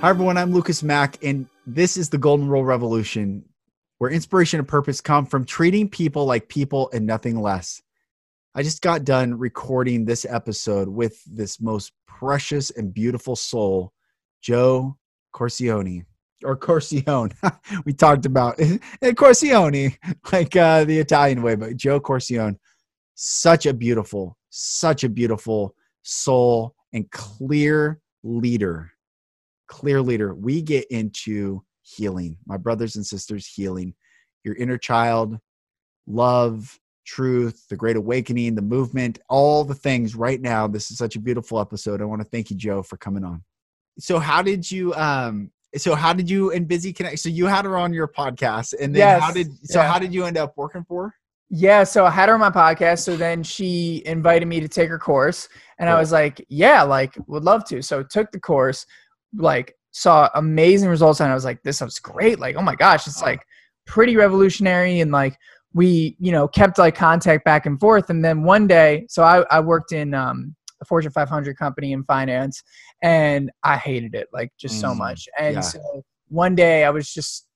Hi, everyone. I'm Lucas Mack, and this is the Golden Rule Revolution, where inspiration and purpose come from treating people like people and nothing less. I just got done recording this episode with this most precious and beautiful soul, Joe Corcione, or Corcione. we talked about Corcione, like uh, the Italian way, but Joe Corcione. Such a beautiful, such a beautiful soul and clear leader clear leader, we get into healing, my brothers and sisters, healing your inner child, love, truth, the great awakening, the movement, all the things right now. This is such a beautiful episode. I want to thank you, Joe, for coming on. So, how did you, um, so how did you and Bizzie connect? So you had her on your podcast, and then yes, how did so yeah. how did you end up working for her? Yeah, so I had her on my podcast. So then she invited me to take her course, and cool. I was like, "Yeah, like would love to." So took the course, like saw amazing results and I was like, this was great. Like, oh my gosh, it's like pretty revolutionary. And like we, you know, kept like contact back and forth. And then one day, so I, I worked in um, a Fortune 500 company in finance and I hated it like just mm, so much. And yeah. so one day I was just,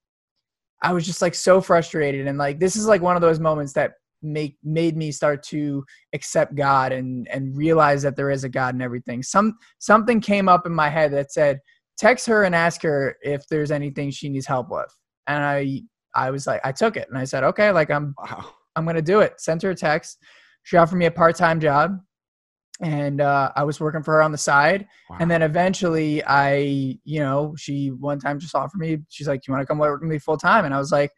I was just like so frustrated. And like, this is like one of those moments that make made me start to accept God and and realize that there is a God and everything. Some something came up in my head that said, text her and ask her if there's anything she needs help with. And I I was like, I took it and I said, okay, like I'm wow. I'm gonna do it. Sent her a text. She offered me a part time job, and uh, I was working for her on the side. Wow. And then eventually, I you know she one time just offered me. She's like, "Do you want to come work with me full time?" And I was like,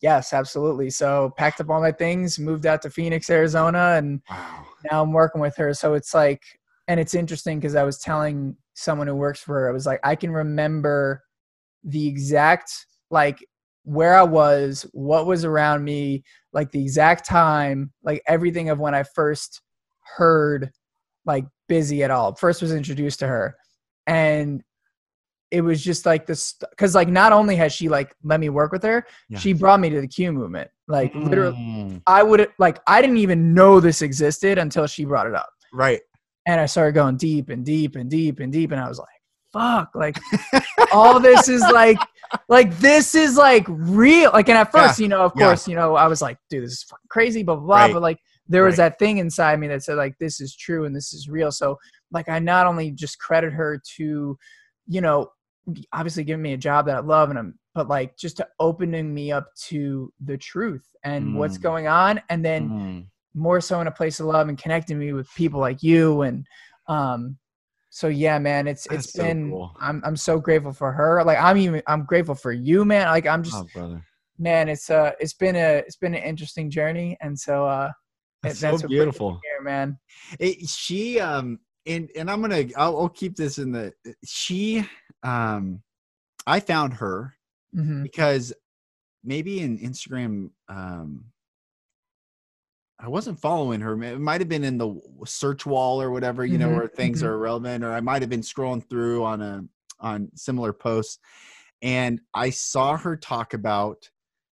yes, absolutely. So packed up all my things, moved out to Phoenix, Arizona, and wow. now I'm working with her. So it's like, and it's interesting because I was telling someone who works for her, I was like, I can remember the exact like where I was, what was around me, like the exact time, like everything of when I first heard like Bizzie at all. First was introduced to her. And it was just like this because like not only has she like let me work with her yeah. she brought me to the q movement like mm. literally i would like i didn't even know this existed until she brought it up right and i started going deep and deep and deep and deep and i was like fuck like all this is like like this is like real like and at first yeah. you know of course you know i was like dude this is fucking crazy blah blah blah right. but like there was right. that thing inside me that said like this is true and this is real so like i not only just credit her to you know obviously giving me a job that I love and I'm but like just to opening me up to the truth and mm. what's going on and then mm. more so in a place of love and connecting me with people like you and um so yeah man it's That's it's been cool. I'm I'm so grateful for her like I'm even I'm grateful for you man like I'm just oh, brother man it's uh it's been a it's been an interesting journey and so uh that's, that's so beautiful here, man it, she um and and i'm gonna I'll, I'll, keep this in the she um i found her mm-hmm. because maybe in instagram um i wasn't following her it might have been in the search wall or whatever you mm-hmm. know where things mm-hmm. are relevant or i might have been scrolling through on a on similar posts and i saw her talk about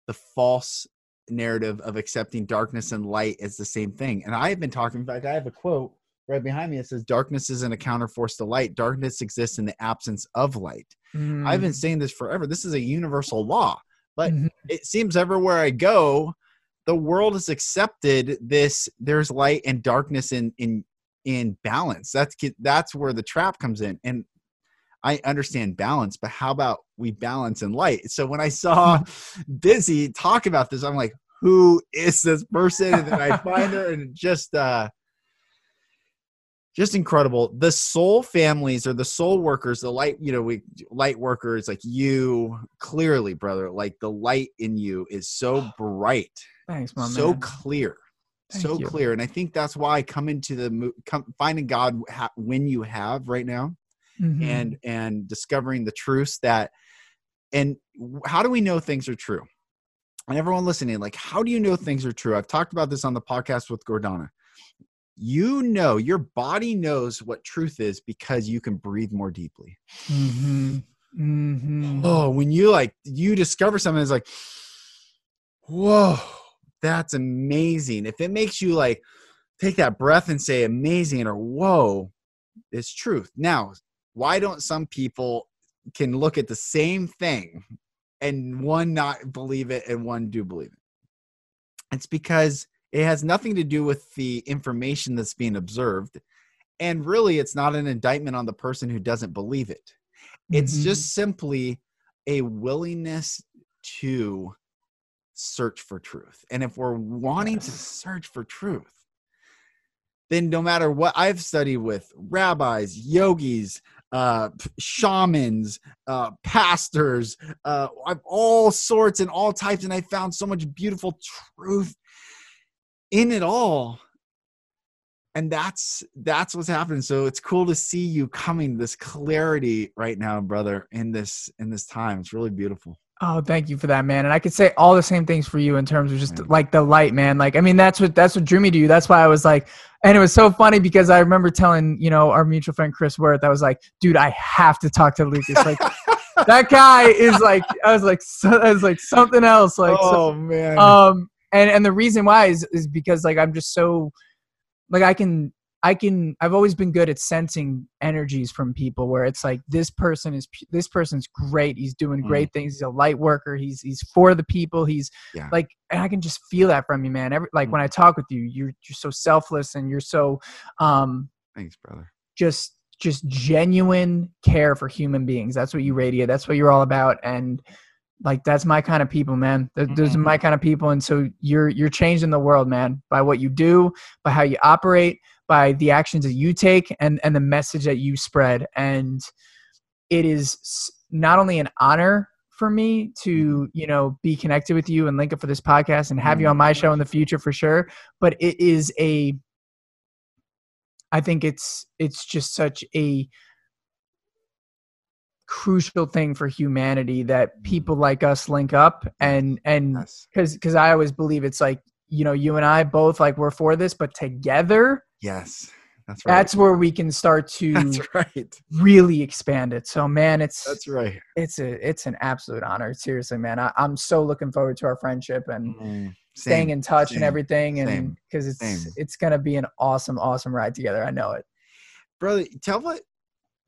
the false narrative of accepting darkness and light as the same thing and i have been talking in fact i have a quote right behind me it says darkness isn't a counterforce to light darkness exists in the absence of light mm. i've been mm. saying this forever this is a universal law but mm-hmm. it seems everywhere i go the world has accepted this there's light and darkness in in in balance that's that's where the trap comes in and i understand balance but how about we balance in light so when i saw Bizzie talk about this i'm like who is this person and then i find her and just uh just incredible the soul families or the soul workers the light you know we light workers like you clearly brother like the light in you is so bright thanks mom so man. clear Thank so you. clear and i think that's why i come into the come, finding god ha, when you have right now mm-hmm. and and discovering the truths that and how do we know things are true and everyone listening like how do you know things are true i've talked about this on the podcast with gordana you know your body knows what truth is because you can breathe more deeply mm-hmm. Mm-hmm. oh when you like you discover something it's like whoa that's amazing if it makes you like take that breath and say amazing or whoa it's truth now why don't some people can look at the same thing and one not believe it and one do believe it. It's because it has nothing to do with the information that's being observed. And really, it's not an indictment on the person who doesn't believe it. It's mm-hmm. just simply a willingness to search for truth. And if we're wanting to search for truth, then no matter what I've studied with rabbis, yogis, uh, shamans, uh, pastors, uh, all sorts and all types, and I found so much beautiful truth in it all. And that's that's what's happening. So it's cool to see you coming this clarity right now, brother, in this in this time. It's really beautiful. Oh, thank you for that, man. And I could say all the same things for you in terms of just like the light, man. Like, I mean, that's what that's what drew me to you. That's why I was like, and it was so funny because I remember telling you know our mutual friend Chris Worth, I was like, dude, I have to talk to Lucas. Like, that guy is like, I was like, so, I was like something else. Like, oh so, man. Um, and and the reason why is is because like I'm just so, like I can I can I've always been good at sensing energies from people where it's like this person is this person's great he's doing mm. great mm. things he's a light worker he's he's for the people he's yeah. like and I can just feel that from you man Every, like mm. when I talk with you you're you're so selfless and you're so um thanks brother just just genuine care for human beings that's what you radiate that's what you're all about and like that's my kind of people man. Those mm-hmm. are my kind of people and so you're you're changing the world man by what you do by how you operate by the actions that you take and and the message that you spread. And it is not only an honor for me to you know be connected with you and link up for this podcast and have you on my show in the future for sure but it is a i think it's it's just such a crucial thing for humanity that people like us link up and and because because i always believe it's like you know you and i both like we're for this but together Yes. That's right. That's where we can start to That's right. really expand it. So man, it's That's right. It's a it's an absolute honor. Seriously, man. I, am so looking forward to our friendship and mm, staying in touch same, and everything. And because it's same. it's gonna be an awesome, awesome ride together. I know it. Brother, tell what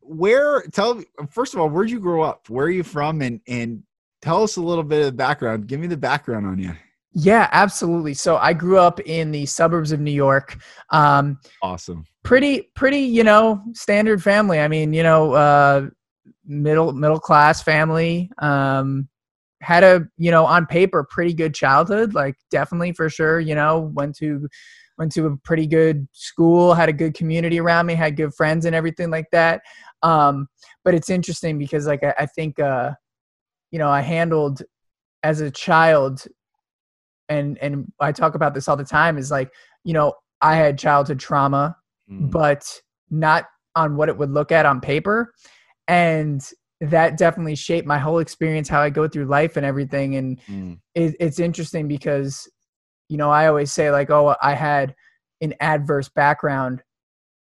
where tell first of all, where'd you grow up? Where are you from? And and tell us a little bit of the background. Give me the background on you. Yeah, absolutely. So I grew up in the suburbs of New York. Um, awesome. Pretty, pretty, you know, standard family. I mean, you know, uh, middle middle class family. Um, had a, you know, on paper, pretty good childhood. Like, definitely for sure. You know, went to went to a pretty good school, had a good community around me, had good friends and everything like that. Um, but it's interesting because, like, I, I think, uh, you know, I handled as a child and and I talk about this all the time is like, you know, I had childhood trauma, mm. but not on what it would look at on paper. And that definitely shaped my whole experience, how I go through life and everything. And mm. it, it's interesting because, you know, I always say, like, oh, I had an adverse background,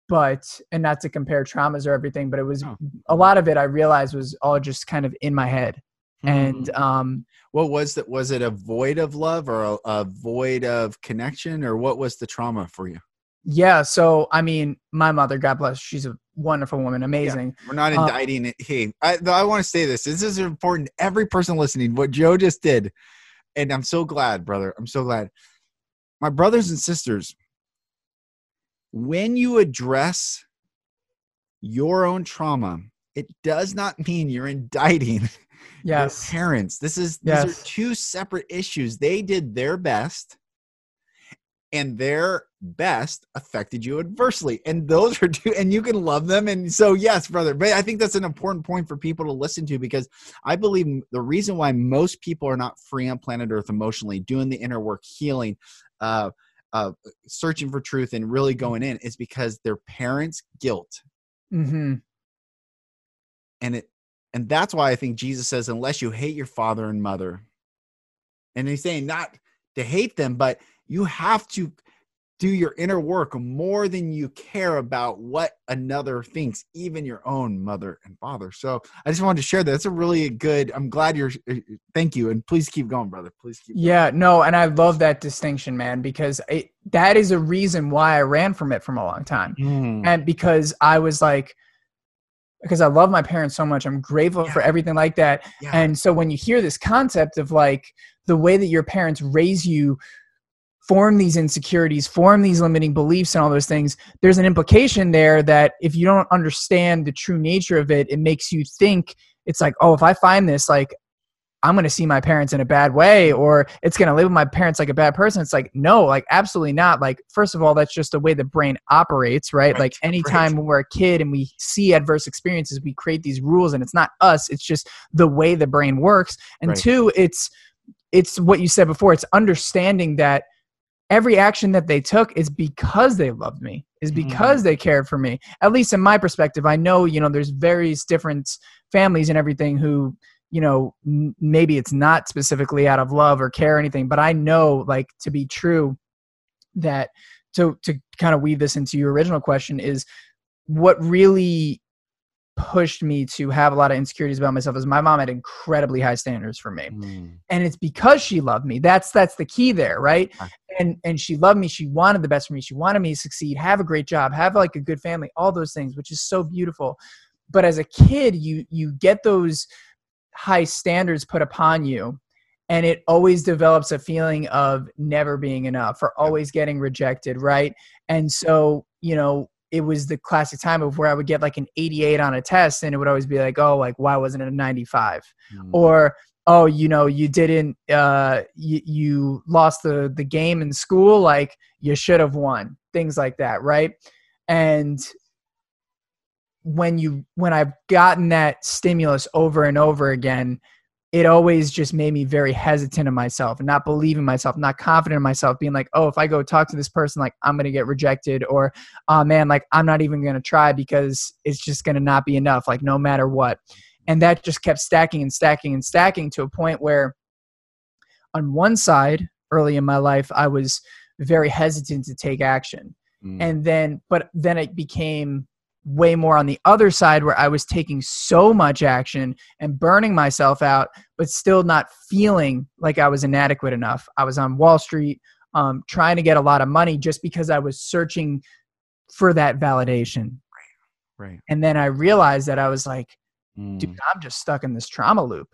but, and not to compare traumas or everything, but it was oh. a lot of it I realized was all just kind of in my head. Mm. And, um, what was that was it a void of love or a, a, void of connection or what was the trauma for you yeah so i mean my mother god bless she's a wonderful woman amazing yeah, we're not um, indicting um, it hey i, I want to say this this is important every person listening what joe just did and i'm so glad brother i'm so glad my brothers and sisters when you address your own trauma it does not mean you're indicting yes. parents. This is these yes. are two separate issues. They did their best and their best affected you adversely and those are two and you can love them and so yes brother but i think that's an important point for people to listen to because i believe the reason why most people are not free on planet earth emotionally doing the inner work healing uh, uh, searching for truth and really going in is because their parents guilt mm-hmm. and it and that's why I think Jesus says, unless you hate your father and mother. And he's saying not to hate them, but you have to do your inner work more than you care about what another thinks, even your own mother and father. So I just wanted to share that. That's a really good. I'm glad you're. Uh, thank you, and please keep going, brother. Please keep. Going. Yeah, no, and I love that distinction, man, because it, that is a reason why I ran from it from a long time, mm. and because I was like, because I love my parents so much. I'm grateful yeah. for everything like that. Yeah. And so when you hear this concept of like the way that your parents raise you form these insecurities, form these limiting beliefs and all those things, there's an implication there that if you don't understand the true nature of it, it makes you think it's like, oh, if I find this, like I'm going to see my parents in a bad way or it's going to label my parents like a bad person. It's like, no, like absolutely not. Like, first of all, that's just the way the brain operates, right? right like anytime right. we're a kid and we see adverse experiences, we create these rules and it's not us. It's just the way the brain works. And right. two, it's, it's what you said before. It's understanding that every action that they took is because they loved me is mm-hmm. because mm. they cared for me at least in my perspective i know you know there's various different families and everything who you know m- maybe it's not specifically out of love or care or anything but i know like to be true that to to kind of weave this into your original question is what really pushed me to have a lot of insecurities about myself is my mom had incredibly high standards for me. Mm. and it's because she loved me. That's that's the key there right? And and she loved me. She wanted the best for me. She wanted me to succeed have a great job have like a good family all those things which is so beautiful. But as a kid you you get those high standards put upon you and it always develops a feeling of never being enough or always getting rejected right? And so you know it was the classic time of where I would get like an 88 on a test and it would always be like, oh, like why wasn't it a 95? Mm. Or oh, you know, you didn't uh you, you lost the the game in school, like you should have won. Things like that, right? And when you when I've gotten that stimulus over and over again, it always just made me very hesitant of myself and not believing myself, not confident in myself, being like, oh, if I go talk to this person, like I'm gonna get rejected, or oh man, like I'm not even gonna try because it's just gonna not be enough, like no matter what. And that just kept stacking and stacking and stacking to a point where on one side, early in my life, I was very hesitant to take action. Mm. And then, but then it became way more on the other side where I was taking so much action and burning myself out, but still not feeling like I was inadequate enough. I was on Wall Street um, trying to get a lot of money just because I was searching for that validation. Right. right. And then I realized that I was like, mm. dude, I'm just stuck in this trauma loop.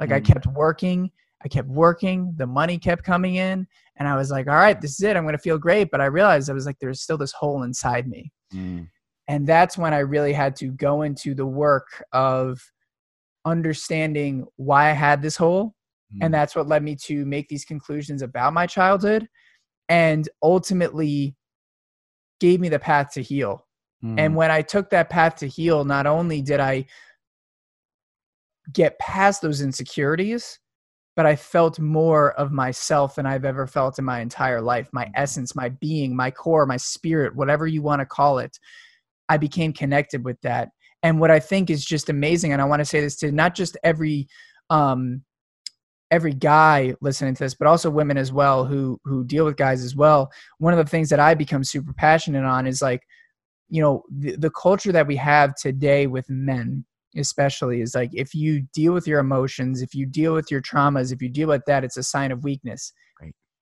Like mm. I kept working, I kept working, the money kept coming in, and I was like, all right, this is it. I'm going to feel great. But I realized I was like, there's still this hole inside me. Mm and that's when i really had to go into the work of understanding why i had this hole mm. and that's what led me to make these conclusions about my childhood and ultimately gave me the path to heal mm. and when i took that path to heal not only did i get past those insecurities but I felt more of myself than I've ever felt in my entire life. My mm. essence, my being, my core, my spirit, whatever you want to call it. I became connected with that. And what I think is just amazing, and I want to say this to not just every um, every guy listening to this, but also women as well who who deal with guys as well. One of the things that I become super passionate on is like, you know, the, the culture that we have today with men, especially, is like if you deal with your emotions, if you deal with your traumas, if you deal with that, it's a sign of weakness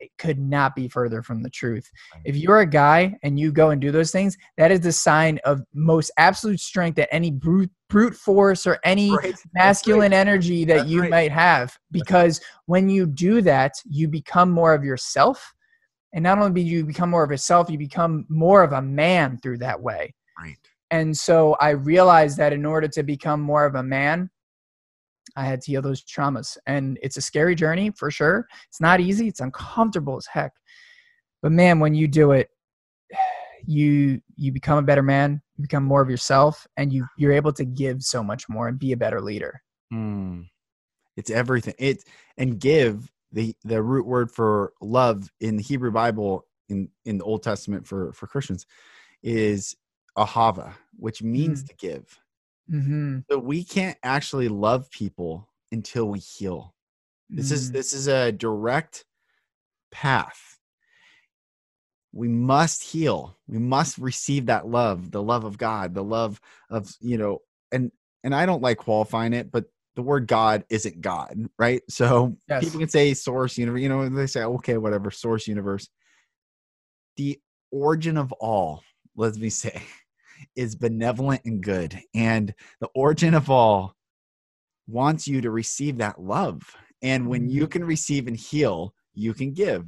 it could not be further from the truth. If you're a guy and you go and do those things, that is the sign of most absolute strength that any brute brute force or any right. masculine right. energy that That's you right. might have. Because when you do that, you become more of yourself. And not only do you become more of yourself, you become more of a man through that way. Right. And so I realized that in order to become more of a man, I had to heal those traumas. And it's a scary journey for sure. It's not easy, it's uncomfortable as heck. But man, when you do it, you you become a better man, you become more of yourself, and you you're able to give so much more and be a better leader. Mm. It's everything. It and give the the root word for love in the Hebrew Bible in in the Old Testament for for Christians is ahava, which means mm. to give. Mm-hmm. So we can't actually love people until we heal. This mm. is this is a direct path. We must heal. We must receive that love, the love of God, the love of, you know, and and I don't like qualifying it, but the word God isn't God, right? So yes. people can say source universe, you know, they say, okay, whatever, source universe. The origin of all, let me say, is benevolent and good. And the origin of all wants you to receive that love. And when you mm-hmm. can receive and heal, you can give.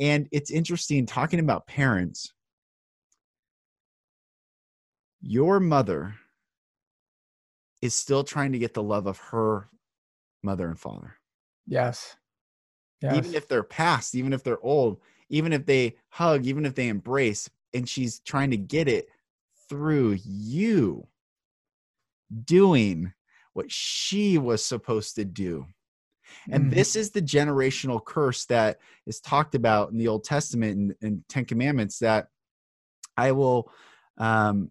And it's interesting talking about parents. Your mother is still trying to get the love of her mother and father. Yes. yes. Even if they're past, even if they're old, even if they hug, even if they embrace, and she's trying to get it through you doing what she was supposed to do. And mm-hmm. this is the generational curse that is talked about in the Old Testament and, and Ten Commandments that I will, um,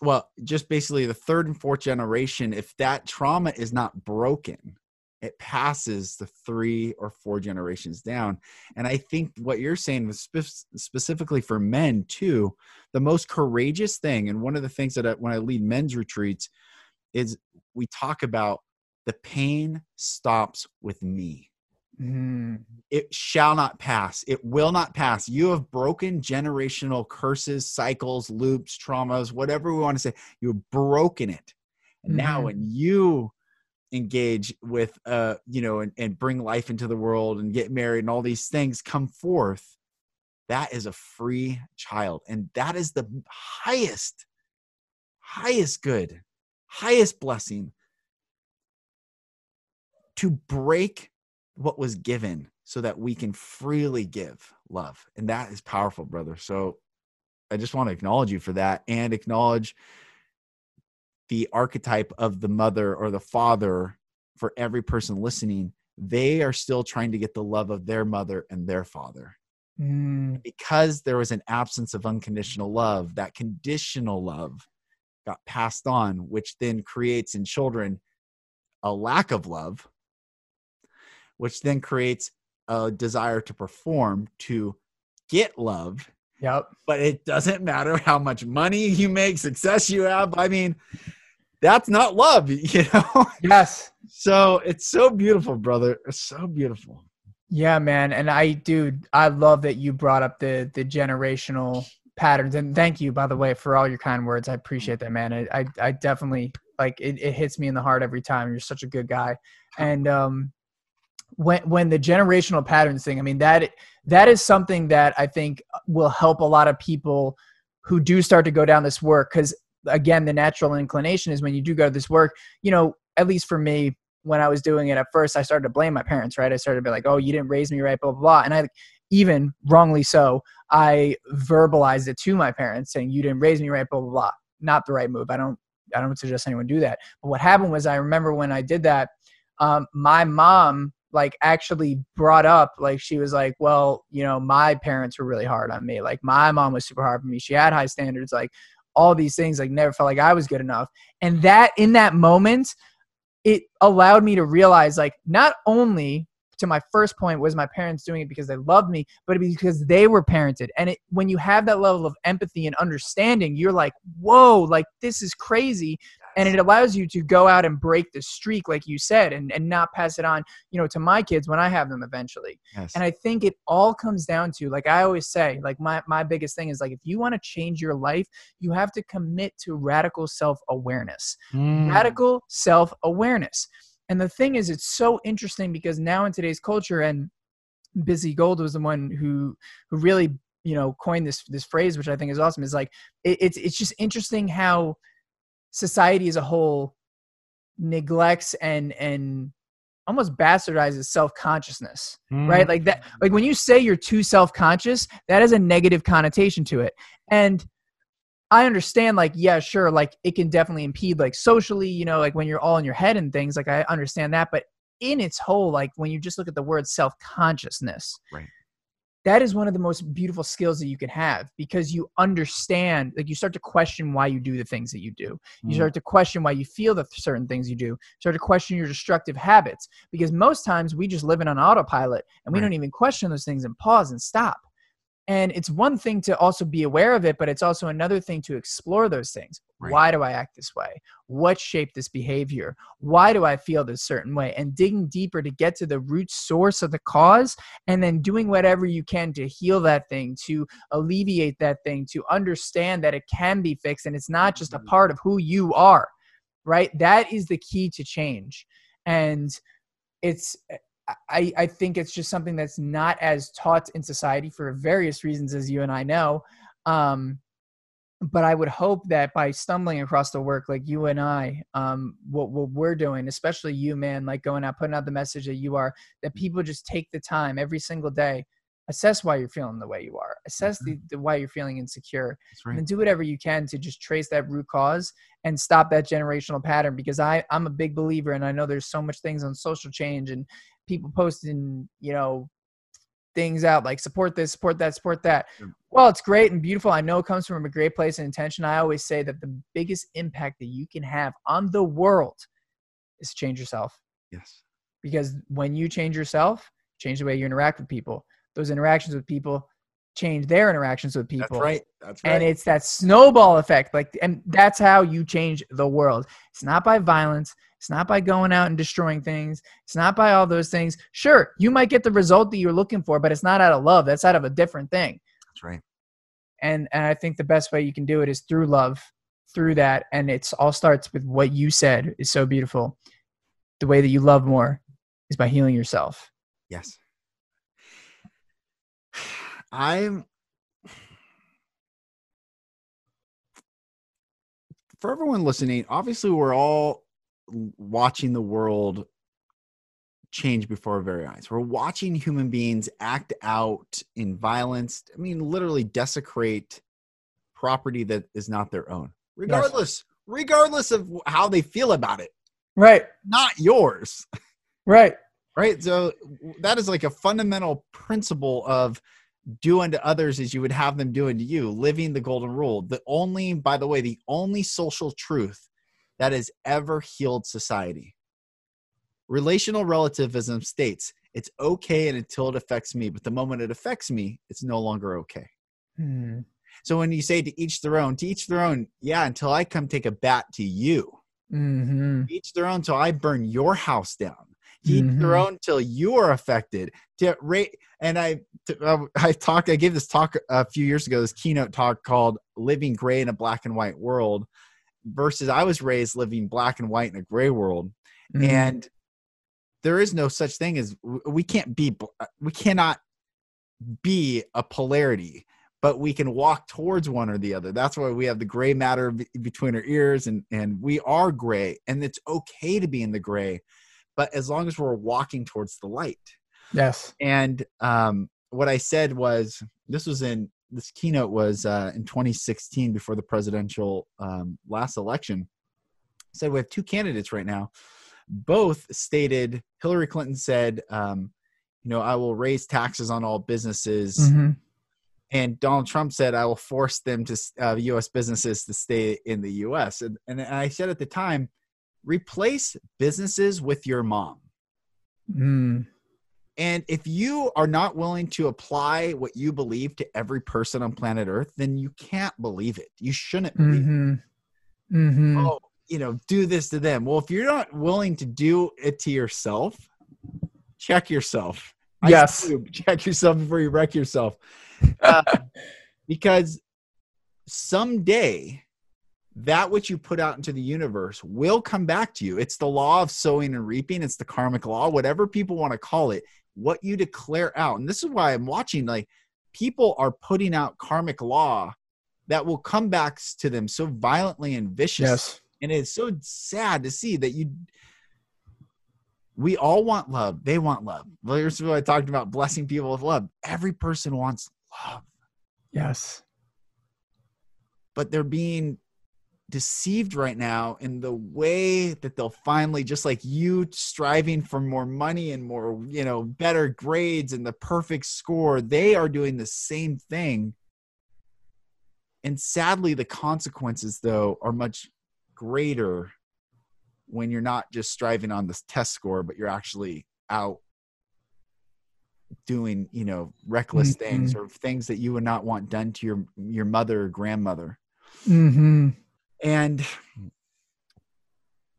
well, just basically the third and fourth generation, if that trauma is not broken, it passes the three or four generations down. And I think what you're saying was spe- specifically for men too, the most courageous thing, and one of the things that I, when I lead men's retreats, is we talk about the pain stops with me. Mm. It shall not pass. It will not pass. You have broken generational curses, cycles, loops, traumas, whatever we want to say. You've broken it. Mm. Now, mm-hmm. when you engage with uh you know and, and bring life into the world and get married and all these things come forth that is a free child. And that is the highest highest good highest blessing to break what was given so that we can freely give love. And that is powerful brother. So i just want to acknowledge you for that and acknowledge the archetype of the mother or the father for every person listening they are still trying to get the love of their mother and their father mm. because there was an absence of unconditional love that conditional love got passed on which then creates in children a lack of love which then creates a desire to perform to get love Yep. But it doesn't matter how much money you make, success you have. I mean, that's not love, you know? Yes. So it's so beautiful, brother. It's so beautiful. Yeah, man. And I dude, I love that you brought up the the generational patterns. And thank you, by the way, for all your kind words. I appreciate that, man. I I, I definitely like it, it hits me in the heart every time. You're such a good guy. And um when when the generational patterns thing, I mean that that is something that I think will help a lot of people who do start to go down this work because again the natural inclination is when you do go to this work you know at least for me when i was doing it at first i started to blame my parents right? I started to be like oh you didn't raise me right blah blah blah. And i even wrongly so i verbalized it to my parents saying you didn't raise me right blah blah blah. Not the right move. I don't i don't suggest anyone do that. But what happened was i remember when i did that um, my mom like actually brought up like she was like well you know my parents were really hard on me. Like my mom was super hard for me. She had high standards like all these things like never felt like i was good enough. And that in that moment it allowed me to realize like not only to my first point was my parents doing it because they loved me but because they were parented. And it, when you have that level of empathy and understanding you're like whoa like this is crazy and it allows you to go out and break the streak like you said and, and not pass it on you know to my kids when i have them eventually yes. and i think it all comes down to like i always say like my, my biggest thing is like if you want to change your life you have to commit to radical self-awareness mm. radical self-awareness and the thing is it's so interesting because now in today's culture and Bizzie Gold was the one who who really you know coined this this phrase which i think is awesome is like it, it's it's just interesting how society as a whole neglects and and almost bastardizes self-consciousness mm. right? Like that like when you say you're too self-conscious that has a negative connotation to it. And i understand like yeah sure like it can definitely impede like socially you know like when you're all in your head and things like i understand that. But in its whole like when you just look at the word self-consciousness right that is one of the most beautiful skills that you can have because you understand like you start to question why you do the things that you do you mm. start to question why you feel the certain things you do you start to question your destructive habits because most times we just live in on autopilot and we right. don't even question those things and pause and stop And it's one thing to also be aware of it, but it's also another thing to explore those things. Right. Why do I act this way? What shaped this behavior? Why do I feel this certain way? And digging deeper to get to the root source of the cause, and then doing whatever you can to heal that thing, to alleviate that thing, to understand that it can be fixed and it's not just a mm-hmm. part of who you are, right? That is the key to change. And it's I, I think it's just something that's not as taught in society for various reasons, as you and I know. Um, but I would hope that by stumbling across the work like you and I, um, what, what we're doing, especially you, man, like going out, putting out the message that you are, that people just take the time every single day, assess why you're feeling the way you are, assess the, the why you're feeling insecure, right. and do whatever you can to just trace that root cause and stop that generational pattern. Because I, I'm a big believer, and I know there's so much things on social change and people posting, you know, things out like support this, support that, support that. Well, it's great and beautiful. I know it comes from a great place and intention. I always say that the biggest impact that you can have on the world is to change yourself. Yes. Because when you change yourself, change the way you interact with people. Those interactions with people change their interactions with people. That's right. That's right. And it's that snowball effect. Like, and that's how you change the world. It's not by violence. It's not by going out and destroying things. It's not by all those things. Sure, you might get the result that you're looking for, but it's not out of love. That's out of a different thing. That's right. And and I think the best way you can do it is through love, through that, and it's all starts with what you said is so beautiful. The way that you love more is by healing yourself. Yes. I'm for everyone listening, obviously we're all watching the world change before our very eyes. We're watching human beings act out in violence. I mean, literally desecrate property that is not their own, regardless, yes. regardless of how they feel about it. Right. Not yours. Right. Right. So that is like a fundamental principle of do unto others as you would have them do unto you, living the golden rule. The only, by the way, the only social truth that has ever healed society. Relational relativism states it's okay until it affects me, but the moment it affects me, it's no longer okay. Hmm. So when you say to each their own, to each their own, yeah, until I come take a bat to you. Mm-hmm. Each their own till I burn your house down. Each mm-hmm. their own till you are affected. To rate, and I, to, uh, I talked. I gave this talk a few years ago. This keynote talk called "Living Gray in a Black and White World," versus I was raised living black and white in a gray world. Mm-hmm. And there is no such thing as we can't be, uh, we cannot be a polarity, but we can walk towards one or the other. That's why we have the gray matter between our ears and, and we are gray and it's okay to be in the gray, but as long as we're walking towards the light. Yes. And um, what I said was, this was in this keynote was uh, in 2016 before the presidential um, last election. I Said we have two candidates right now. Both stated Hillary Clinton said, um, you know, I will raise taxes on all businesses. Mm-hmm. And Donald Trump said, I will force them to, uh, U.S. businesses to stay in the U.S. And, and I said at the time, replace businesses with your mom. Mm. And if you are not willing to apply what you believe to every person on planet Earth, then you can't believe it. You shouldn't believe mm-hmm. it. Mm-hmm. Oh, you know, do this to them. Well, if you're not willing to do it to yourself, check yourself. Yes. check yourself before you wreck yourself. Uh, because someday that which you put out into the universe will come back to you. It's the law of sowing and reaping. It's the karmic law, whatever people want to call it what you declare out. And this is why I'm watching like people are putting out karmic law that will come back to them so violently and vicious. Yes. And it's so sad to see that you we all want love. They want love. Well, here's what I talked about blessing people with love. Every person wants love. Yes. But they're being deceived right now in the way that they'll finally just like you striving for more money and more you know better grades and the perfect score they are doing the same thing and sadly the consequences though are much greater when you're not just striving on this test score but you're actually out doing you know reckless mm-hmm. things or things that you would not want done to your your mother or grandmother mm-hmm. And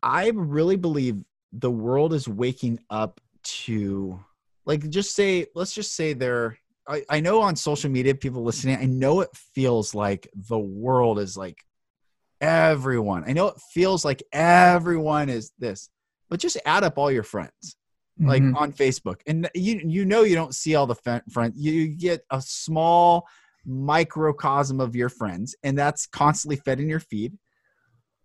i really believe the world is waking up to like just say let's just say they're I, I know on social media people listening i know it feels like the world is like everyone i know it feels like everyone is this but just add up all your friends like mm-hmm. on facebook and you you know you don't see all the front you get a small microcosm of your friends and that's constantly fed in your feed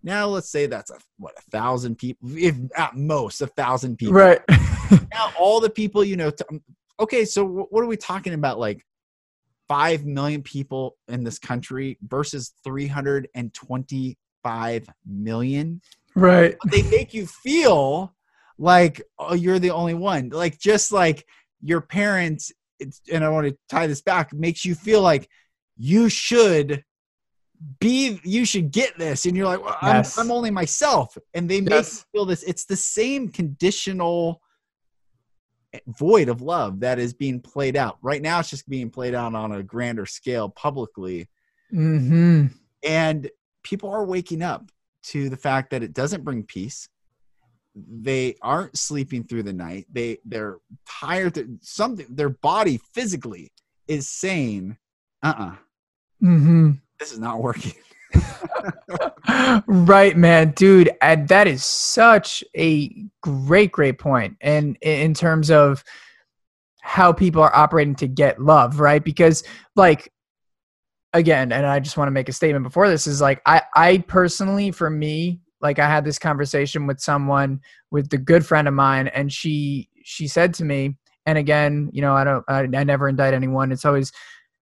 now let's say that's a what a thousand people if at most a thousand people. Right. Now all the people you know t- um, okay so what are we talking about like 5 million people in this country versus 325 million? Right. But they make you feel like oh you're the only one. Like just like your parents and i want to tie this back makes you feel like you should be you should get this and you're like well, yes. I'm, I'm only myself and they make yes. feel this it's the same conditional void of love that is being played out right now it's just being played out on a grander scale publicly mm-hmm. and people are waking up to the fact that it doesn't bring peace they aren't sleeping through the night they they're tired something their body physically is saying uh-uh mm-hmm. This is not working. Right man. Dude and that is such a great great point. and in terms of how people are operating to get love right? Because like again and i just want to make a statement before this is like i i personally for me like i had this conversation with someone with the good friend of mine and she she said to me and again you know i don't i, I never indict anyone. It's always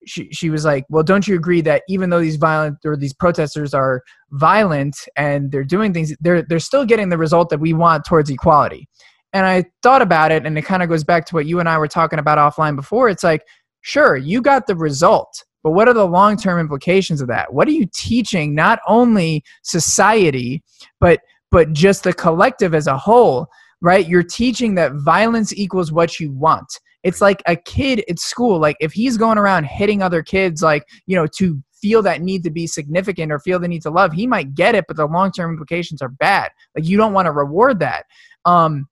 she, she was like well don't you agree that even though these violent or these protesters are violent and they're doing things they're they're still getting the result that we want towards equality and i thought about it and it kind of goes back to what you and i were talking about offline before it's like sure you got the result but what are the long term implications of that? What are you teaching not only society, but but just the collective as a whole, right? You're teaching that violence equals what you want. It's like a kid at school, like if he's going around hitting other kids, like, you know, to feel that need to be significant or feel the need to love, he might get it, but the long term implications are bad. Like you don't want to reward that. Um,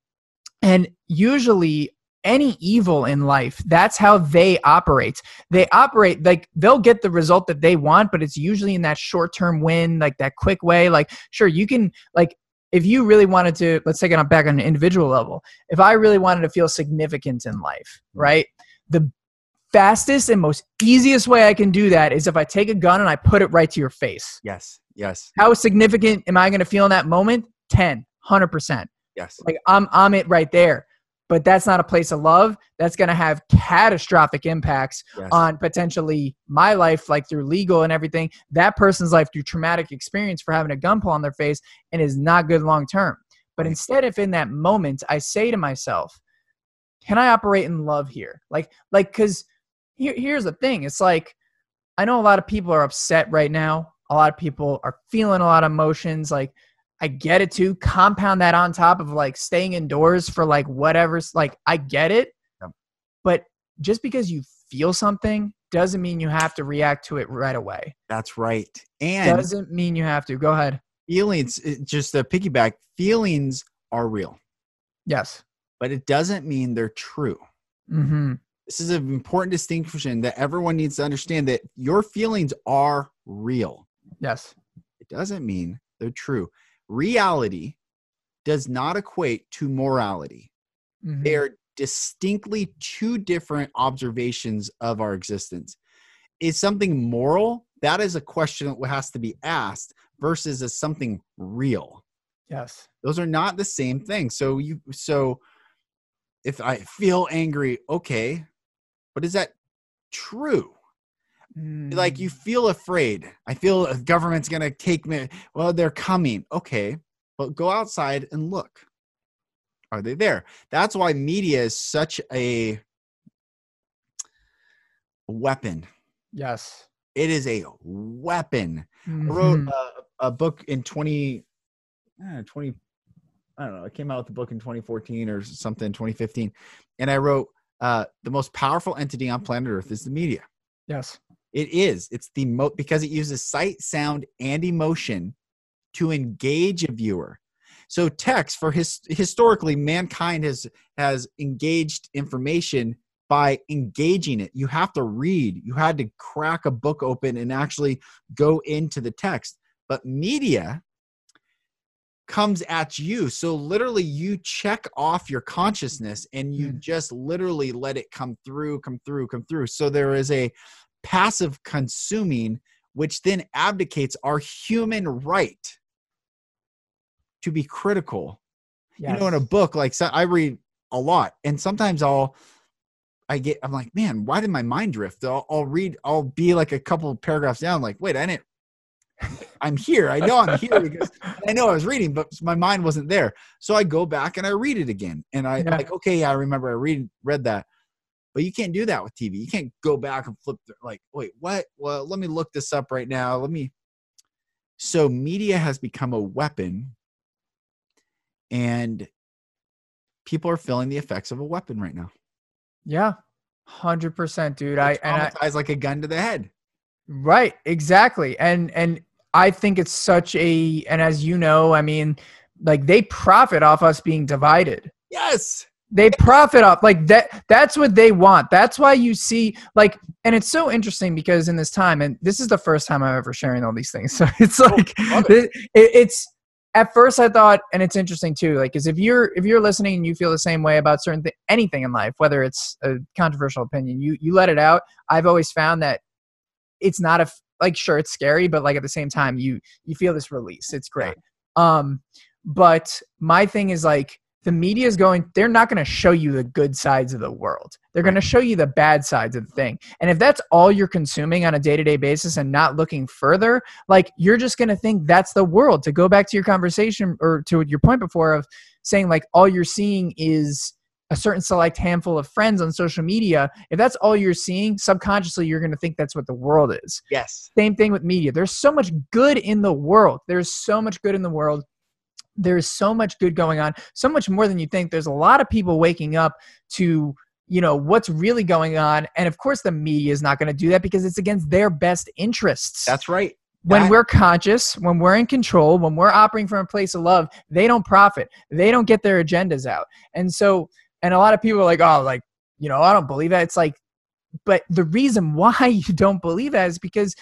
and usually any evil in life that's how they operate they operate like they'll get the result that they want but it's usually in that short term win like that quick way like sure you can like if you really wanted to let's take it back on an individual level if i really wanted to feel significant in life mm-hmm. right the fastest and most easiest way i can do that is if i take a gun and i put it right to your face. Yes yes. How significant am i going to feel in that moment? 10 100% yes. Like i'm i'm it right there but that's not a place of love. That's going to have catastrophic impacts yes. on potentially my life like through legal and everything. That person's life through traumatic experience for having a gun pull on their face and is not good long term. But instead if in that moment i say to myself can i operate in love here? Like like because here, here's the thing. It's like i know a lot of people are upset right now. A lot of people are feeling a lot of emotions. Like I get it too. Compound that on top of like staying indoors for like whatever's like I get it. Yeah. But just because you feel something doesn't mean you have to react to it right away. That's right. And doesn't mean you have to. Go ahead. Feelings just a piggyback, feelings are real. Yes. But it doesn't mean they're true. Mm-hmm. This is an important distinction that everyone needs to understand that your feelings are real. Yes. It doesn't mean they're true reality does not equate to morality. Mm-hmm. They are distinctly two different observations of our existence. Is something moral? That is a question that has to be asked versus is something real. Yes. Those are not the same thing. So you so if I feel angry, okay, but is that true? Mm. Like you mm. feel afraid. I feel the government's gonna take me. Well, they're coming. Okay, but go outside and look. Are they there? That's why media is such a weapon. Yes, it is a weapon. Mm-hmm. I wrote mm-hmm. a, a, book in 20, uh, 20, I don't know. I came out with a book in 2014 or something, 2015, and I wrote uh, the most powerful entity on planet Earth is the media. Yes. It is. It's the mo because it uses sight, sound, and emotion to engage a viewer. So text for his historically mankind has has engaged information by engaging it. You have to read. You had to crack a book open and actually go into the text. But media comes at you. So literally you check off your consciousness and you mm. just literally let it come through, come through, come through. So there is a passive consuming which then abdicates our human right to be critical. Yes. You know, in a book, like so I read a lot, and sometimes I'll I get I'm like, man, why did my mind drift? I'll, I'll read, I'll be like a couple paragraphs down, like, wait, I didn't. I'm here. I know I'm here because I know I was reading, but my mind wasn't there. So I go back and I read it again, and I yeah. like, okay, I remember I read read that, but you can't do that with TV. You can't go back and flip. The, like, wait, what? Well, let me look this up right now. Let me. So media has become a weapon and people are feeling the effects of a weapon right now. Yeah, hundred percent, dude. I and I, like a gun to the head. Right, exactly, and and I think it's such a and as you know, I mean, like they profit off us being divided. Yes. They profit off like that. That's what they want. That's why you see like, and it's so interesting because in this time, and this is the first time I'm ever sharing all these things. So it's oh, like it. It, it's at first I thought, and it's interesting too, like, is if you're if you're listening and you feel the same way about certain th- anything in life, whether it's a controversial opinion, you you let it out. I've always found that it's not a like sure it's scary, but like at the same time you you feel this release. It's great. Um, but my thing is like the media is going they're not going to show you the good sides of the world. They're going to show you the bad sides of the thing. And if that's all you're consuming on a day-to-day basis and not looking further like you're just going to think that's the world. To go back to your conversation or to your point before of saying like all you're seeing is a certain select handful of friends on social media if that's all you're seeing subconsciously you're going to think that's what the world is. Yes. Same thing with media. There's so much good in the world. There's so much good in the world there's so much good going on so much more than you think. There's a lot of people waking up to you know what's really going on and of course the media is not going to do that because it's against their best interests. That's right. When that- we're conscious when we're in control when we're operating from a place of love they don't profit. They don't get their agendas out. And so and a lot of people are like oh like you know i don't believe that. It's like but the reason why you don't believe that is because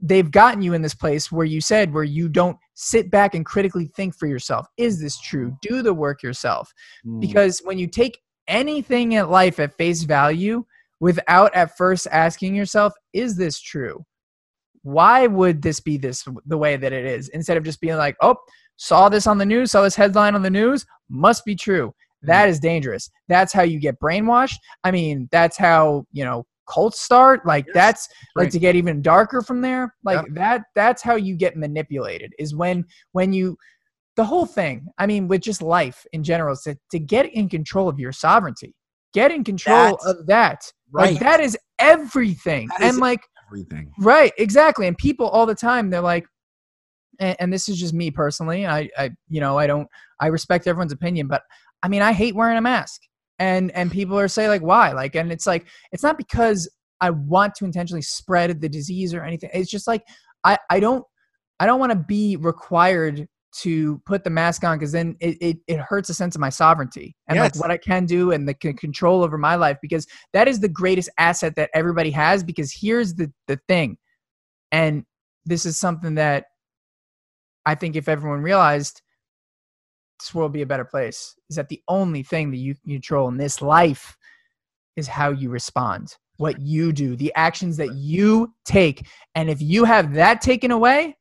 they've gotten you in this place where you said where you don't sit back and critically think for yourself. Is this true? Do the work yourself. Mm. because when you take anything in life at face value without at first asking yourself is this true? Why would this be this the way that it is? Instead of just being like oh saw this on the news saw this headline on the news must be true. Mm. that is dangerous. That's how you get brainwashed. I mean that's how you know cult start like yes, that's right. like to get even darker from there like yep. that that's how you get manipulated is when when you the whole thing i mean with just life in general is to, to get in control of your sovereignty get in control that's of that right like, that is everything that and is like everything right exactly and people all the time they're like and, and this is just me personally i i you know i don't i respect everyone's opinion but i mean i hate wearing a mask and and people are saying like why? Like and it's like it's not because i want to intentionally spread the disease or anything. It's just like i i don't i don't want to be required to put the mask on because then it, it, it hurts a sense of my sovereignty and yes. like what I can do and the c- control over my life because that is the greatest asset that everybody has because here's the the thing. And this is something that I think if everyone realized this world be a better place is that the only thing that you control in this life is how you respond what you do the actions that you take and if you have that taken away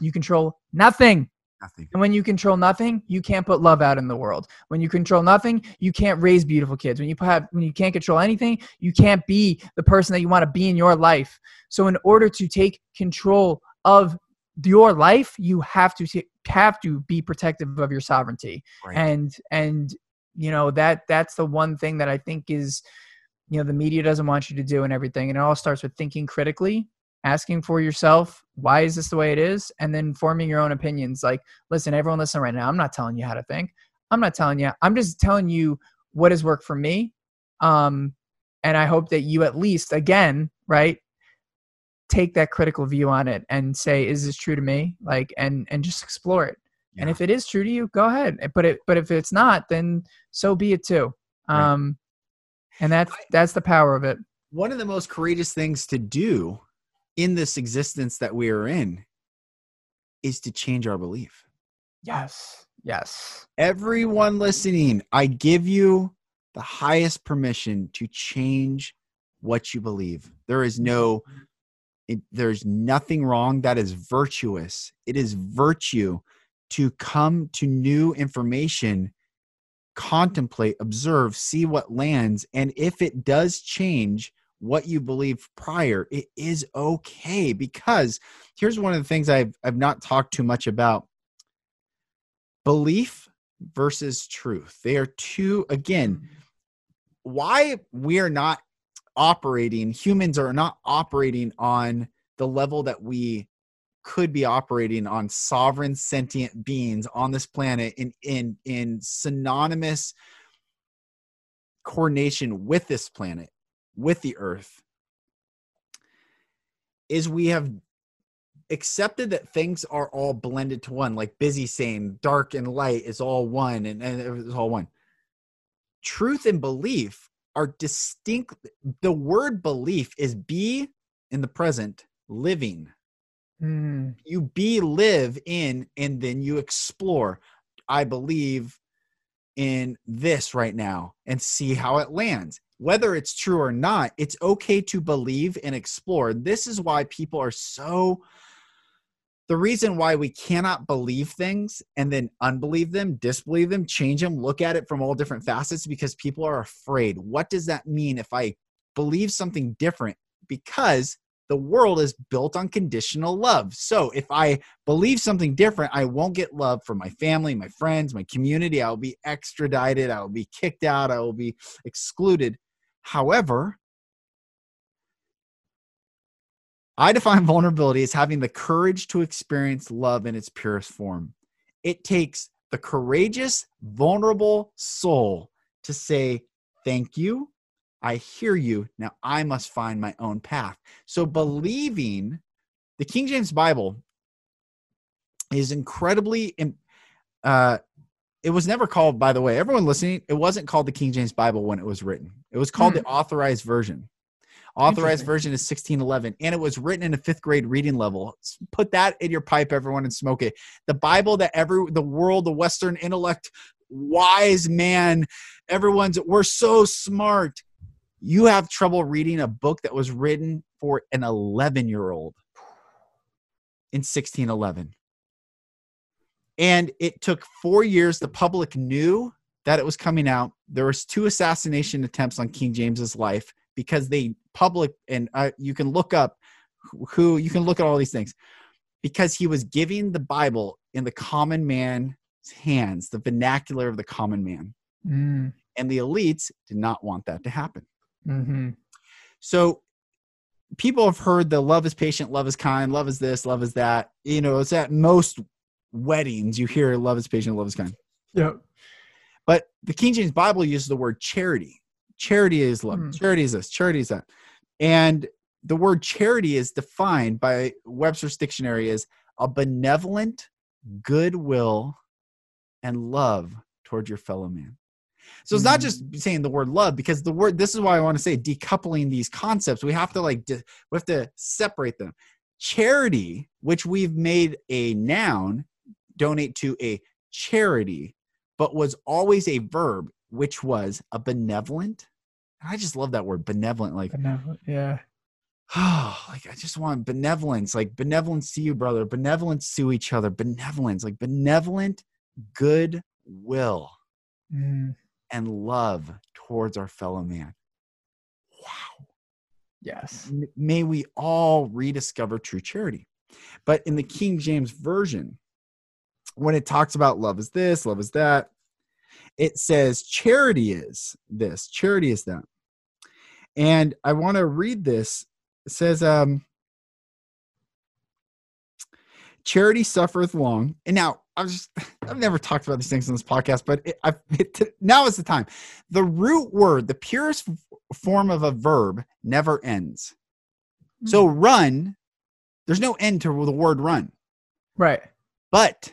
you control nothing Nothing. And when you control nothing, you can't put love out in the world. When you control nothing, you can't raise beautiful kids. When you have when you can't control anything, you can't be the person that you want to be in your life. So in order to take control of your life, you have to t- have to be protective of your sovereignty. Right. And and you know that that's the one thing that I think is you know the media doesn't want you to do and everything. And it all starts with thinking critically, asking for yourself, why is this the way it is, and then forming your own opinions. Like, listen, everyone, listen right now. I'm not telling you how to think. I'm not telling you. I'm just telling you what has worked for me. Um, and I hope that you at least, again, right, take that critical view on it and say, is this true to me? Like, and and just explore it. Yeah. And if it is true to you, go ahead. But it, but if it's not, then so be it too. Right. Um, and that's that's the power of it. One of the most courageous things to do in this existence that we are in is to change our belief. Yes. Yes. Everyone listening, I give you the highest permission to change what you believe. There is no it, there's nothing wrong that is virtuous. It is virtue to come to new information, contemplate, observe, see what lands and if it does change what you believe prior, it is okay because here's one of the things I've I've not talked too much about. Belief versus truth. They are two again mm-hmm why we are not operating humans are not operating on the level that we could be operating on sovereign sentient beings on this planet in in in synonymous coordination with this planet with the earth is we have accepted that things are all blended to one like Bizzie saying dark and light is all one and, and it's all one. Truth and belief are distinct. The word belief is be in the present, living. Mm. You be, live in, and then you explore. I believe in this right now and see how it lands. Whether it's true or not, it's okay to believe and explore. This is why people are so the reason why we cannot believe things and then unbelieve them, disbelieve them, change them, look at it from all different facets because people are afraid. What does that mean if I believe something different? Because the world is built on conditional love. So if I believe something different, I won't get love from my family, my friends, my community. I will be extradited. I will be kicked out. I will be excluded. However, I define vulnerability as having the courage to experience love in its purest form. It takes the courageous, vulnerable soul to say, Thank you. I hear you. Now I must find my own path. So, believing the King James Bible is incredibly, uh, it was never called, by the way, everyone listening, it wasn't called the King James Bible when it was written. It was called hmm. the authorized version. Authorized version is 1611, and it was written in a fifth grade reading level. Put that in your pipe, everyone, and smoke it. The Bible that every the world, the Western intellect, wise man, everyone's we're so smart. You have trouble reading a book that was written for an 11 year old in 1611. And it took four years. The public knew that it was coming out. There was two assassination attempts on King James's life because they public and uh, you can look up who you can look at all these things. Because he was giving the bible in the common man's hands the vernacular of the common man. Mm. and the elites did not want that to happen. Mm-hmm. so people have heard the love is patient love is kind love is this love is that. You know it's at most weddings you hear love is patient love is kind. Yeah. But the king james bible uses the word charity charity is love. Mm. charity is this charity is that. And the word charity is defined by webster's dictionary as a benevolent goodwill and love towards your fellow man. So it's not just mm. saying the word love because the word this is why i want to say decoupling these concepts. We have to like we have to separate them. Charity which we've made a noun donate to a charity but was always a verb which was a benevolent. I just love that word, benevolent. Like, benevolent, yeah. Oh, like I just want benevolence, like benevolence to you, brother, benevolence to each other, benevolence, like benevolent good will mm. and love towards our fellow man. Wow. Yes. May we all rediscover true charity. But in the King James Version, when it talks about love is this, love is that, it says charity is this, charity is that. And I want to read this. It says, um, charity suffereth long. And now I'm just I've never talked about these things on this podcast, but it, I, it, now is the time. The root word, the purest form of a verb, never ends. So hmm. run, there's no end to the word run. Right. But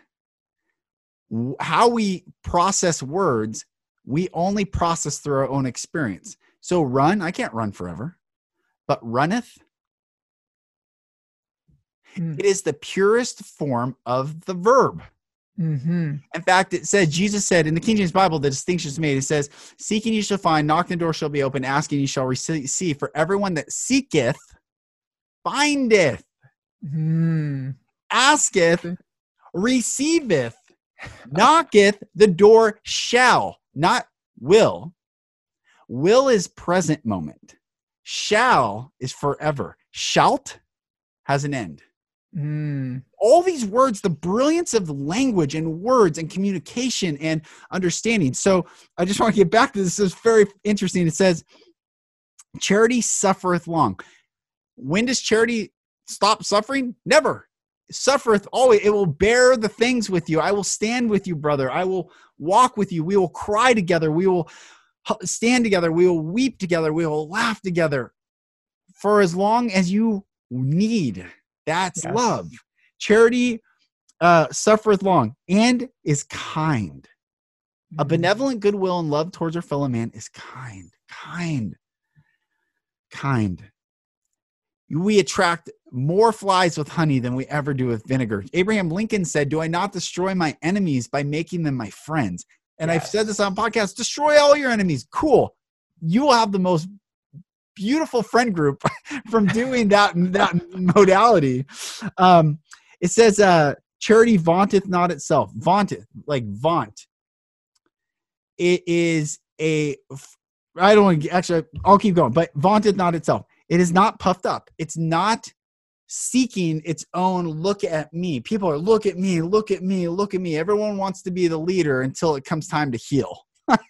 how we process words, we only process through our own experience. So run, I can't run forever, but runneth. Mm. It is the purest form of the verb. Mm-hmm. In fact, it said, Jesus said in the King James Bible, the distinction is made. It says, Seeking you shall find, knocking the door shall be open, asking you shall receive. For everyone that seeketh, findeth, mm. asketh, receiveth, knocketh, the door shall, not will. Will is present moment. Shall is forever. Shalt has an end. Mm. All these words, the brilliance of language and words and communication and understanding. So I just want to get back to this. This is very interesting. It says, Charity suffereth long. When does charity stop suffering? Never. Suffereth always. It will bear the things with you. I will stand with you, brother. I will walk with you. We will cry together. We will stand together. We will weep together. We will laugh together for as long as you need. That's yes. love. Charity uh, suffereth long and is kind. A mm-hmm. benevolent goodwill and love towards our fellow man is kind, kind, kind. We attract more flies with honey than we ever do with vinegar. Abraham Lincoln said, Do I not destroy my enemies by making them my friends? And yes. I've said this on podcast destroy all your enemies. Cool. You will have the most beautiful friend group from doing that that modality. Um, it says, uh, "Charity vaunteth not itself." Vaunteth, like vaunt. It is a. I don't want to actually. I'll keep going, but vaunteth not itself. It is not puffed up. It's not seeking its own look at me. People are look at me, look at me, look at me. Everyone wants to be the leader until it comes time to heal.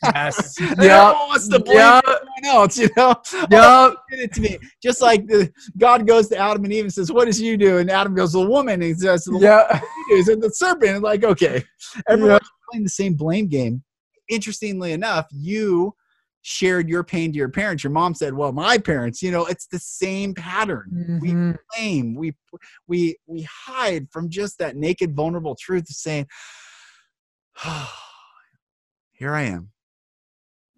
Yes. yeah. wants to blame yep. everyone else, you know? Yep. Oh, it to me. Just like the, God goes to Adam and Eve and says, What does you do? And Adam goes, The woman. And he says, the Yeah. And the serpent. And like, okay. Everyone's yep. playing the same blame game. Interestingly enough, you shared your pain to your parents. Your mom said, "Well, my parents." You know, it's the same pattern. Mm-hmm. We blame. We we we hide from just that naked, vulnerable truth of saying, oh, "Here I am."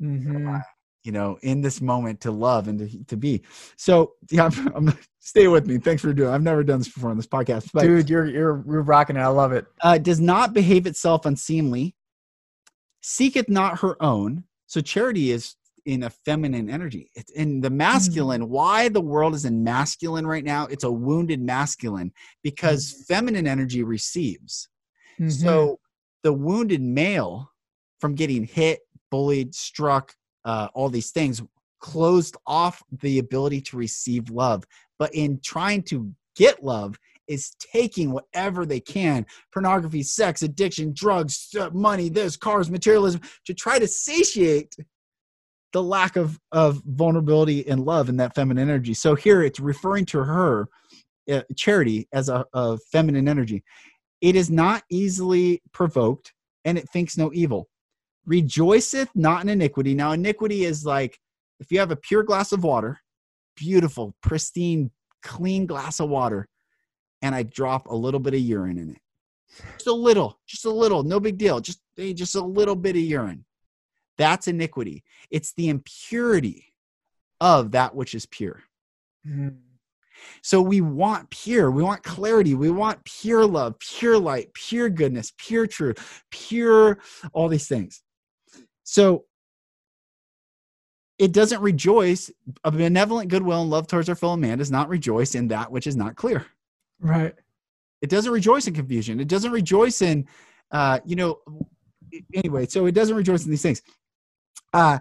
Mm-hmm. You know, in this moment to love and to, to be. So, yeah, I'm, I'm, stay with me. Thanks for doing. I've never done this before on this podcast, but, dude, you're you're you're rocking it. I love it. Uh, does not behave itself unseemly, seeketh not her own. So charity is in a feminine energy. It's in the masculine. Mm-hmm. Why the world is in masculine right now? It's a wounded masculine because mm-hmm. feminine energy receives. Mm-hmm. So the wounded male from getting hit, bullied, struck, uh, all these things, closed off the ability to receive love. But in trying to get love, is taking whatever they can pornography, sex, addiction, drugs, uh, money, this, cars, materialism to try to satiate the lack of, of vulnerability and love in that feminine energy. So here it's referring to her, uh, charity, as a, a feminine energy. It is not easily provoked and it thinks no evil rejoiceth not in iniquity. Now, iniquity is like if you have a pure glass of water, beautiful, pristine, clean glass of water, and I drop a little bit of urine in it. Just a little, just a little, no big deal. Just just a little bit of urine. That's iniquity. It's the impurity of that which is pure. Mm-hmm. So we want pure, we want clarity, we want pure love, pure light, pure goodness, pure truth, pure all these things. So it doesn't rejoice. A benevolent goodwill and love towards our fellow man does not rejoice in that which is not clear. Right. It doesn't rejoice in confusion. It doesn't rejoice in, uh, you know, anyway, so it doesn't rejoice in these things. Uh,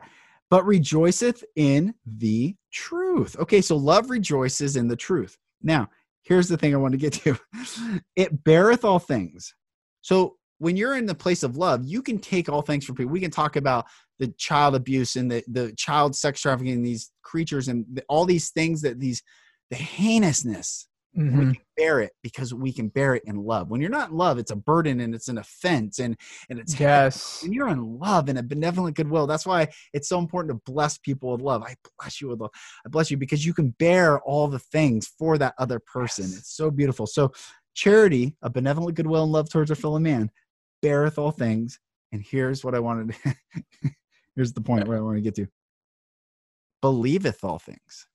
but rejoiceth in the truth. Okay, so love rejoices in the truth. Now, here's the thing I want to get to it beareth all things. So when you're in the place of love, you can take all things from people. We can talk about the child abuse and the, the child sex trafficking, these creatures and the, all these things that these, the heinousness Mm-hmm. We can bear it because we can bear it in love. When you're not in love, it's a burden and it's an offense and and it's yes. When you're in love and a benevolent goodwill, that's why it's so important to bless people with love. I bless you with love. I bless you because you can bear all the things for that other person. Yes. It's so beautiful. So charity, a benevolent goodwill and love towards a fellow man, beareth all things. And here's what I wanted. To, here's the point where I want to get to. Believeth all things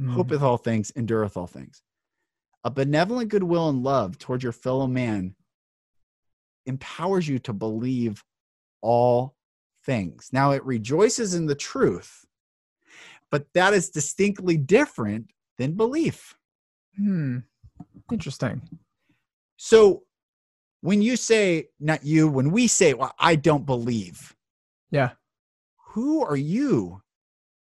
mm. hopeth all things, endureth all things. A benevolent goodwill and love towards your fellow man empowers you to believe all things. Now it rejoices in the truth, but that is distinctly different than belief. Hmm. Interesting. So when you say, not you, when we say, well, I don't believe. Yeah. Who are you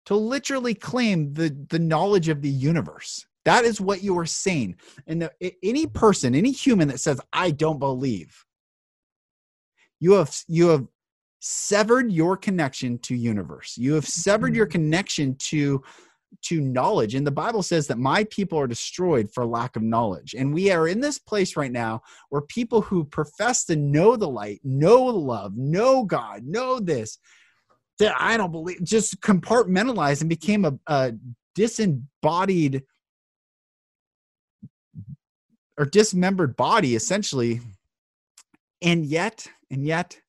to literally claim the the knowledge of the universe. That is what you are saying. And any person any human that says i don't believe you have you have severed your connection to universe. You have severed your mm-hmm. connection to to knowledge. And the bible says that my people are destroyed for lack of knowledge. And we are in this place right now where people who profess to know the light know love know god know this that I don't believe just compartmentalized and became a, a disembodied or dismembered body essentially. And yet and yet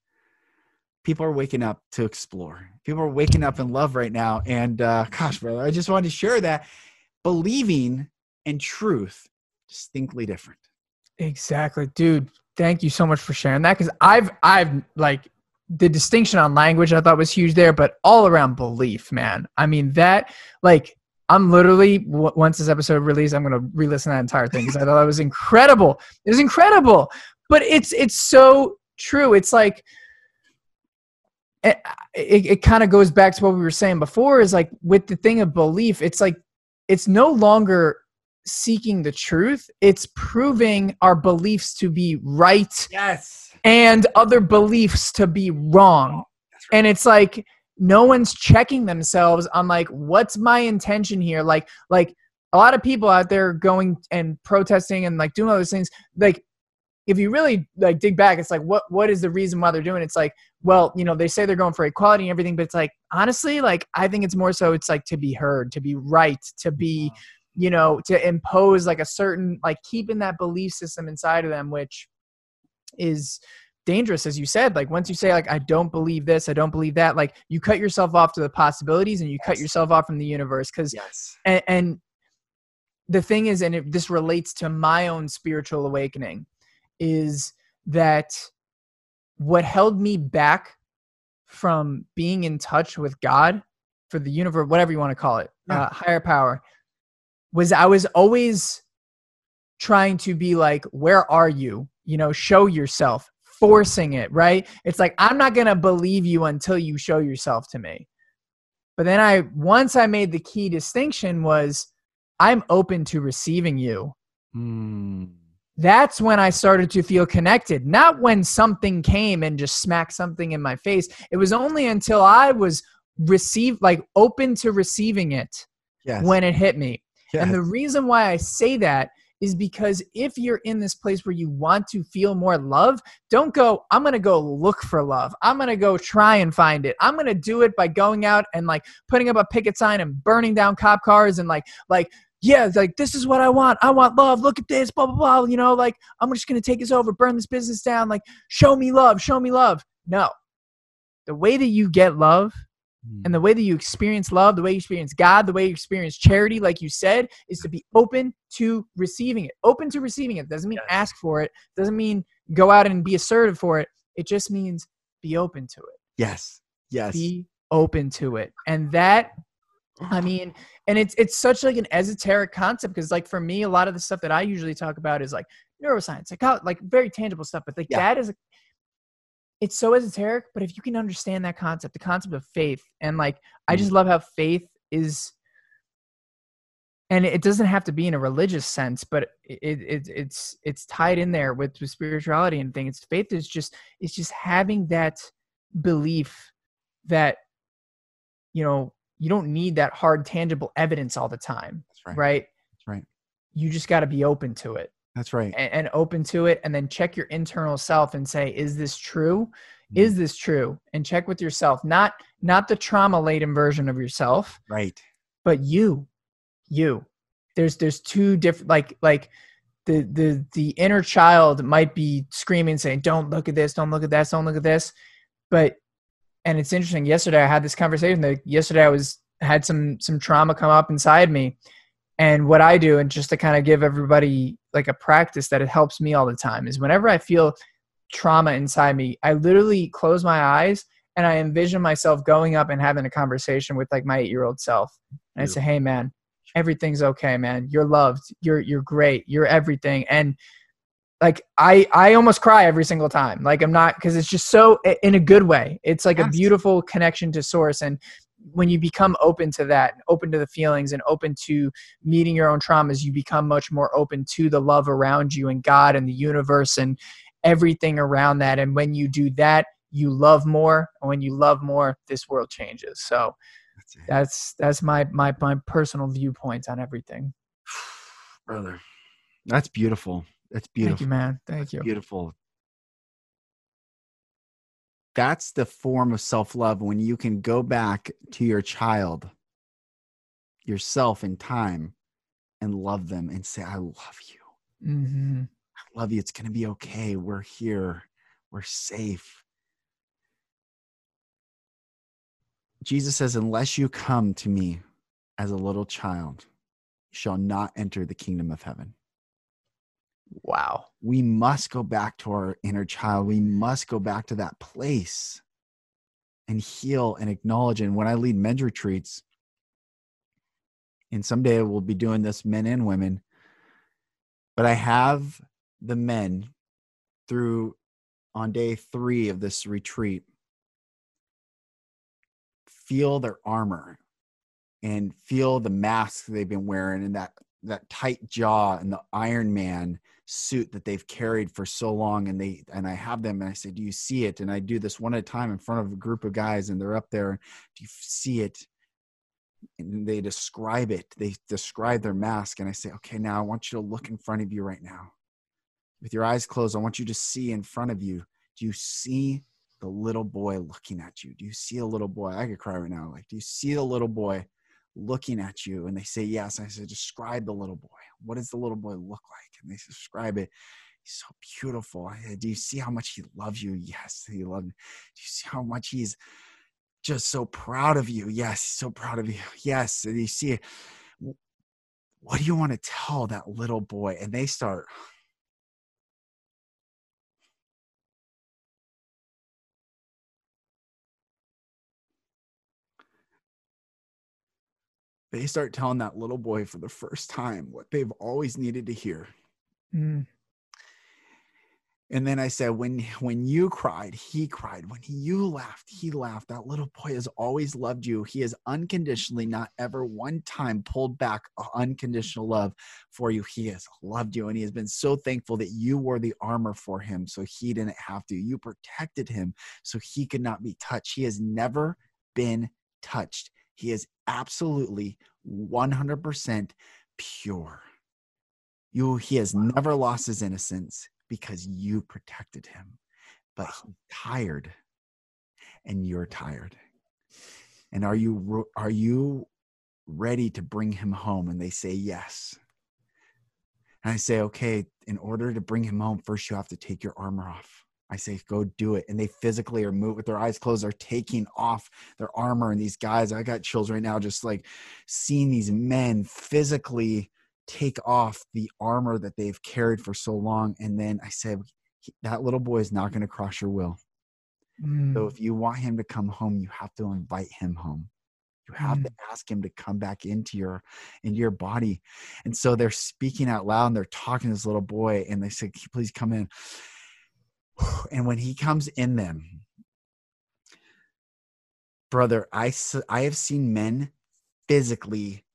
people are waking up to explore. People are waking up in love right now. And uh gosh brother i just wanted to share that. Believing and truth distinctly different. Exactly. Dude thank you so much for sharing that because i've i've like the distinction on language I thought was huge there, but all around belief, man. I mean, that, like, I'm literally, w- once this episode released, I'm going to re listen that entire thing because I thought it was incredible. It was incredible. But it's, it's so true. It's like, eh, it, it, it kind of goes back to what we were saying before is like with the thing of belief, it's like, it's no longer seeking the truth, it's proving our beliefs to be right. Yes and other beliefs to be wrong. Right. And it's like no one's checking themselves on like what's my intention here? Like like a lot of people out there going and protesting and like doing all those things like if you really like dig back it's like what what is the reason why they're doing it? it's like well you know they say they're going for equality and everything but it's like honestly like i think it's more so it's like to be heard to be right to be uh-huh. you know to impose like a certain like keeping that belief system inside of them which is dangerous as you said like once you say like i don't believe this i don't believe that like you cut yourself off to the possibilities and you yes. cut yourself off from the universe because yes and, and, the thing is and it, this relates to my own spiritual awakening is that what held me back from being in touch with god for the universe whatever you want to call it yeah. uh, higher power was i was always trying to be like where are you you know show yourself forcing it right it's like i'm not going to believe you until you show yourself to me but then i once i made the key distinction was i'm open to receiving you mm. that's when i started to feel connected not when something came and just smacked something in my face it was only until i was received like open to receiving it yes. when it hit me yes. and the reason why i say that is because if you're in this place where you want to feel more love, don't go, I'm going to go look for love. I'm going to go try and find it. I'm going to do it by going out and like putting up a picket sign and burning down cop cars and like, like, yeah, like this is what I want. I want love. Look at this, blah, blah, blah. You know, like I'm just going to take this over, burn this business down. Like, show me love, show me love. No. The way that you get love and the way that you experience love, the way you experience God, the way you experience charity, like you said, is to be open to receiving it. Open to receiving it doesn't mean yes. ask for it, doesn't mean go out and be assertive for it. It just means be open to it. Yes. Yes. Be open to it. And that I mean, and it's it's such like an esoteric concept because like for me, a lot of the stuff that I usually talk about is like neuroscience, like like very tangible stuff. But like yeah. that is a it's so esoteric, but if you can understand that concept, the concept of faith, and like I just mm. love how faith is, and it doesn't have to be in a religious sense, but it, it it's it's tied in there with, with spirituality and things. Faith is just it's just having that belief that you know you don't need that hard tangible evidence all the time, right. right? That's right. you just got to be open to it. That's right. And, and, open to it. And then check your internal self and say, is this true? Mm. Is this true? And check with yourself, not not the trauma laden version of yourself. Right. But you, you. There's there's two different like like the the the inner child might be screaming saying, Don't look at this, don't look at that, don't look at this. But and it's interesting, yesterday I had this conversation that yesterday I was had some some trauma come up inside me and what I do, and just to kind of give everybody like a practice that it helps me all the time, is whenever I feel trauma inside me, I literally close my eyes and I envision myself going up and having a conversation with like my eight year old self. And I say, Hey man, everything's okay, man. You're loved. You're you're great. You're everything. And like I I almost cry every single time. Like I'm not because it's just so in a good way. It's like yes. a beautiful connection to source. And when you become open to that, open to the feelings, and open to meeting your own traumas, you become much more open to the love around you and God and the universe and everything around that. And when you do that, you love more. And when you love more, this world changes. So that's that's, that's my, my my personal viewpoint on everything. Brother, that's beautiful. That's beautiful. Thank you, man. Thank that's you. Beautiful. That's the form of self-love when you can go back to your child yourself in time and love them and say i love you. Mm-hmm. i love you. It's going to be okay. We're here. We're safe. Jesus says unless you come to me as a little child you shall not enter the kingdom of heaven Wow. We must go back to our inner child. We must go back to that place and heal and acknowledge. And when I lead men's retreats, and someday we'll be doing this men and women, but I have the men through on day three of this retreat feel their armor and feel the mask they've been wearing and that that tight jaw and the iron man suit that they've carried for so long and they and I have them and I say do you see it? And I do this one at a time in front of a group of guys and they're up there do you see it? And they describe it. They describe their mask and I say okay now I want you to look in front of you right now. With your eyes closed I want you to see in front of you. Do you see the little boy looking at you? Do you see a little boy? I could cry right now like do you see the little boy looking at you and they say yes. I said, describe the little boy. What does the little boy look like? And they describe it. He's so beautiful. Do you see how much he loves you? Yes he loves do you see how much he's just so proud of you? Yes so proud of you. Yes. And you see what do you want to tell that little boy? And they start they start telling that little boy for the first time what they've always needed to hear. Mm. And then I said, when when you cried, he cried. When you laughed, he laughed. That little boy has always loved you. He has unconditionally, not ever one time pulled back unconditional love for you. He has loved you, and he has been so thankful that you wore the armor for him, so he didn't have to. You protected him, so he could not be touched. He has never been touched. He is absolutely 100% pure. You, he has never lost his innocence because you protected him. But he's tired, and you're tired. And are you are you ready to bring him home? And they say yes. And I say, okay, in order to bring him home, first you have to take your armor off. I say, go do it. And they physically are moved with their eyes closed, are taking off their armor. And these guys, I got chills right now, just like seeing these men physically take off the armor that they've carried for so long. And then I said, that little boy is not going to cross your will. Mm. So if you want him to come home, you have to invite him home. You have mm. to ask him to come back into your into your body. And so they're speaking out loud and they're talking to this little boy and they said, please come in. And when he comes in them, brother, I, I have seen men physically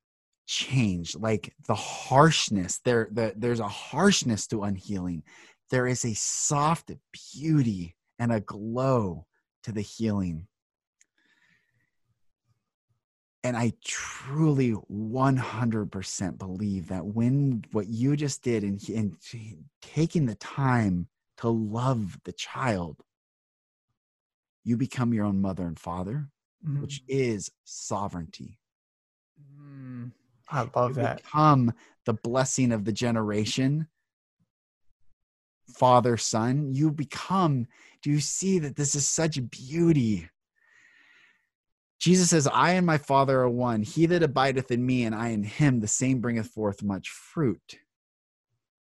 change like the harshness there the, there's a harshness to unhealing. There is a soft beauty and a glow to the healing. And I truly 100% believe that when what you just did and, and taking the time to love the child, you become your own mother and father, mm-hmm. which is sovereignty. Mm, I love you that. Become the blessing of the generation, father, son. You become, do you see that this is such beauty? Jesus says, I and my Father are one. He that abideth in me and I in him, the same bringeth forth much fruit.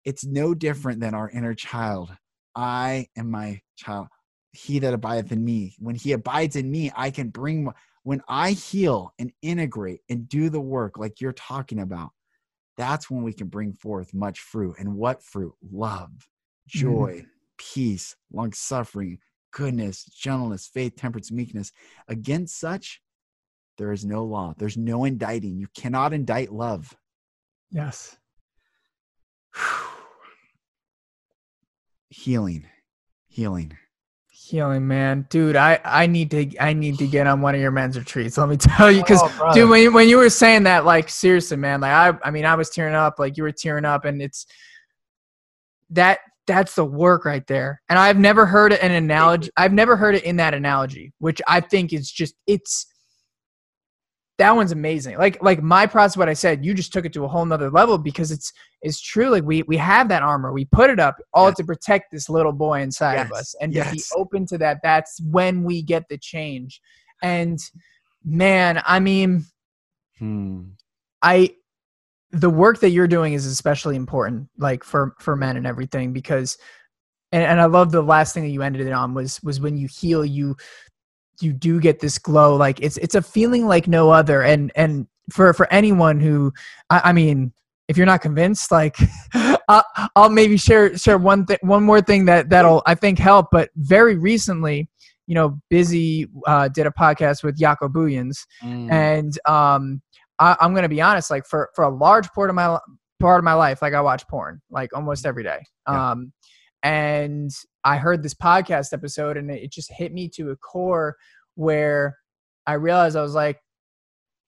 It's no different than our inner child. I am my child. He that abideth in me. When he abides in me, I can bring, when I heal and integrate and do the work like you're talking about, that's when we can bring forth much fruit. And what fruit? Love, joy, mm. peace, long suffering, goodness, gentleness, faith, temperance, meekness. Against such, there is no law. There's no indicting. You cannot indict love. Yes. Healing. Healing. Healing, man, dude. I I need to I need to get on one of your men's retreats. Let me tell you, because oh, dude, when you, when you were saying that, like seriously, man, like I I mean, I was tearing up, like you were tearing up, and it's that that's the work right there. And I've never heard an analogy. I've never heard it in that analogy, which I think is just it's that one's amazing. Like like my process, what I said, you just took it to a whole nother level because it's it's true. Like we we have that armor, we put it up all yes. to protect this little boy inside yes. of us, and yes. to be open to that. That's when we get the change. And man, I mean, hmm. I the work that you're doing is especially important, like for for men and everything, because. And, and I love the last thing that you ended it on was was when you heal you you do get this glow like it's it's a feeling like no other and and for for anyone who i, I mean if you're not convinced like I'll, I'll, maybe share share one thing one more thing that that'll i think help but very recently you know Bizzie uh, did a podcast with Jaco Booyens mm. and um I, i'm gonna be honest like for for a large part of my part of my life like i watch porn like almost every day yeah. um and I heard this podcast episode and it just hit me to a core where I realized I was like,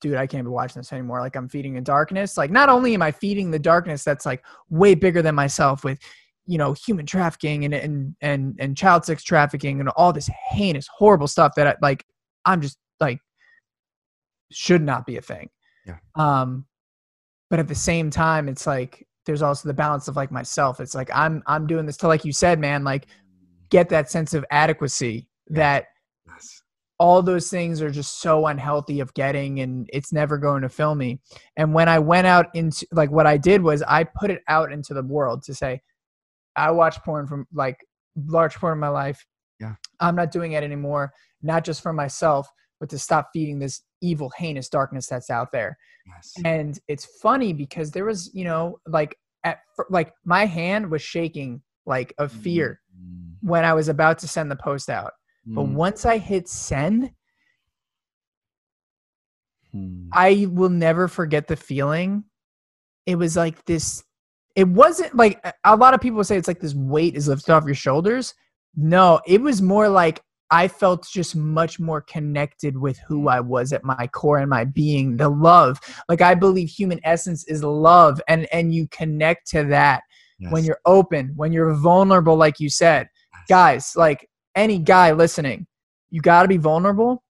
dude, I can't be watching this anymore. Like I'm feeding the darkness. Like not only am I feeding the darkness that's like way bigger than myself with, you know, human trafficking and and and and child sex trafficking and all this heinous, horrible stuff that I, like I'm just like should not be a thing. Yeah. Um, but at the same time, it's like there's also the balance of like myself. It's like I'm I'm doing this to like you said, man, like get that sense of adequacy that yes. all those things are just so unhealthy of getting and it's never going to fill me. And when I went out into like what I did was I put it out into the world to say, I watch porn from like large part of my life. Yeah. I'm not doing it anymore, not just for myself, but to stop feeding this evil, heinous darkness that's out there. Yes. And it's funny because there was, you know, like at like my hand was shaking like of fear mm. When I was about to send the post out. Mm. But once I hit send, mm. I will never forget the feeling. It was like this it wasn't like a lot of people say it's like this weight is lifted off your shoulders. No, it was more like I felt just much more connected with who I was at my core and my being, the love. Like I believe human essence is love and and you connect to that yes. when you're open, when you're vulnerable like you said. Guys, like any guy listening, you got to be vulnerable.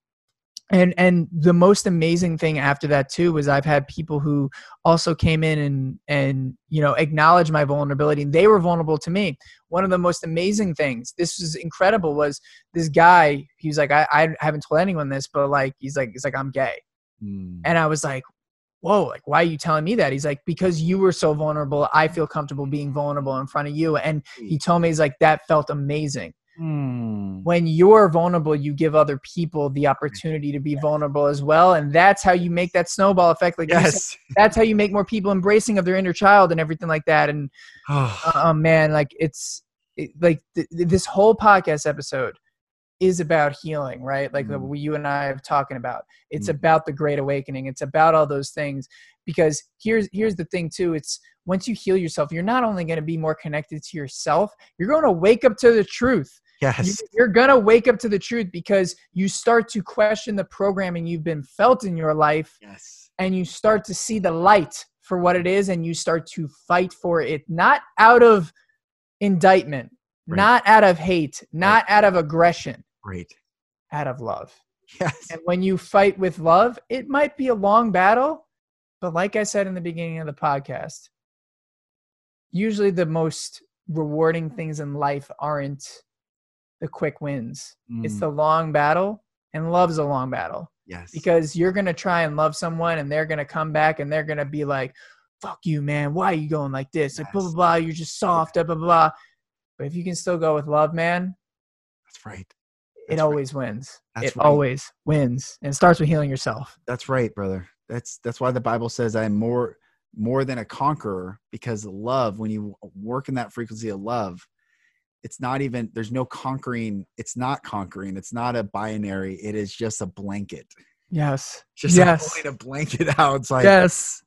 And and the most amazing thing after that too was i've had people who also came in and and you know acknowledge my vulnerability and they were vulnerable to me. One of the most amazing things this was incredible was this guy he was like i, I haven't told anyone this but like he's like he's like i'm gay. Mm. and i was like whoa like why are you telling me that? He's like because you were so vulnerable i feel comfortable being vulnerable in front of you. And he told me he's like that felt amazing. Hmm. When you're vulnerable, you give other people the opportunity to be vulnerable as well, and that's how you make that snowball effect. Like yes, said, that's how you make more people embracing of their inner child and everything like that. And oh uh, man, like it's it, like th- this whole podcast episode is about healing, right? Like mm. what you and I have talking about. It's mm. about the great awakening. It's about all those things. Because here's here's the thing too. It's once you heal yourself, you're not only going to be more connected to yourself, you're going to wake up to the truth Yes. You're going to wake up to the truth because you start to question the programming you've been felt in your life. Yes. And you start to see the light for what it is and you start to fight for it, not out of indictment, right. not out of hate, not right. out of aggression. Right. Out of love. Yes. And when you fight with love, it might be a long battle, but like I said in the beginning of the podcast, usually the most rewarding things in life aren't the quick wins. Mm. It's the long battle, and love's a long battle. Yes. Because you're going to try and love someone and they're going to come back and they're going to be like, fuck you, man. Why are you going like this? Yes. Like, blah, blah, blah. You're just soft, blah, blah, blah. But if you can still go with love, man. That's right. That's it always right. wins. That's it right. always wins. And it starts with healing yourself. That's right, brother. That's that's why the Bible says I'm more more than a conqueror because love, when you work in that frequency of love, it's not even there's no conquering it's not conquering it's not a binary it is just a blanket yes just yes pulling a blanket out it's like yes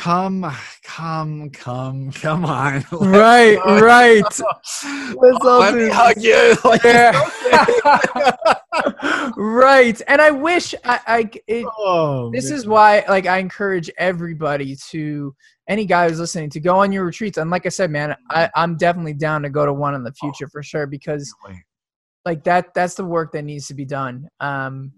come come come come on. Right right. Let's all let me hug you. Like, yeah. right and i wish i, I it, oh, this man. is why like i encourage everybody to any guy who's listening to go on your retreats and like i said man I, i'm definitely down to go to one in the future for sure because like that that's the work that needs to be done. Um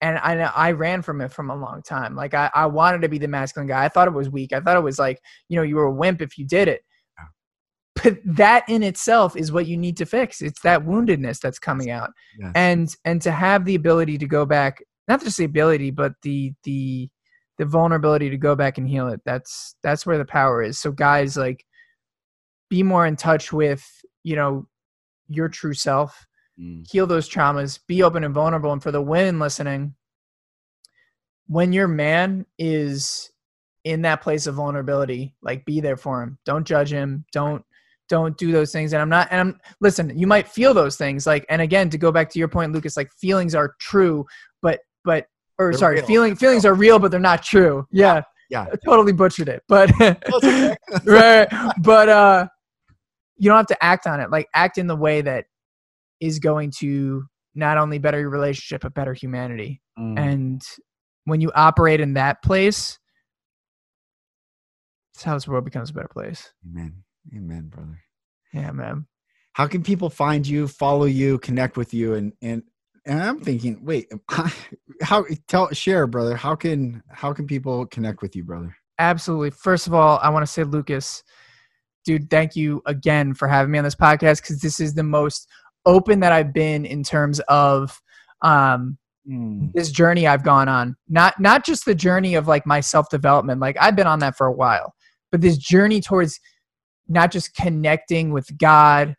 and I I ran from it from a long time. Like I, I wanted to be the masculine guy. I thought it was weak. I thought it was like, you know, you were a wimp if you did it. But that in itself is what you need to fix. It's that woundedness that's coming out. And and to have the ability to go back, not just the ability, but the the the vulnerability to go back and heal it. That's that's where the power is. So guys like be more in touch with, you know, your true self mm. heal those traumas, be open and vulnerable. And for the women listening, when your man is in that place of vulnerability, like be there for him. Don't judge him. Don't don't do those things. And I'm not and I'm listen, you might feel those things. Like and again, to go back to your point, Lucas, like feelings are true, but but or they're sorry, real. feeling feelings are real, but they're not true. Yeah. Yeah. I totally butchered it. But right. But uh you don't have to act on it. Like act in the way that is going to not only better your relationship but better humanity. Mm. And when you operate in that place, it's how this world becomes a better place. Amen. Amen, brother. Yeah, man. How can people find you, follow you, connect with you, and and and I'm thinking, wait, how tell share, brother? How can how can people connect with you, brother? Absolutely. First of all, I want to say, Lucas, dude, thank you again for having me on this podcast because this is the most open that I've been in terms of um, mm. this journey I've gone on. Not not just the journey of like my self development. Like I've been on that for a while, but this journey towards not just connecting with God,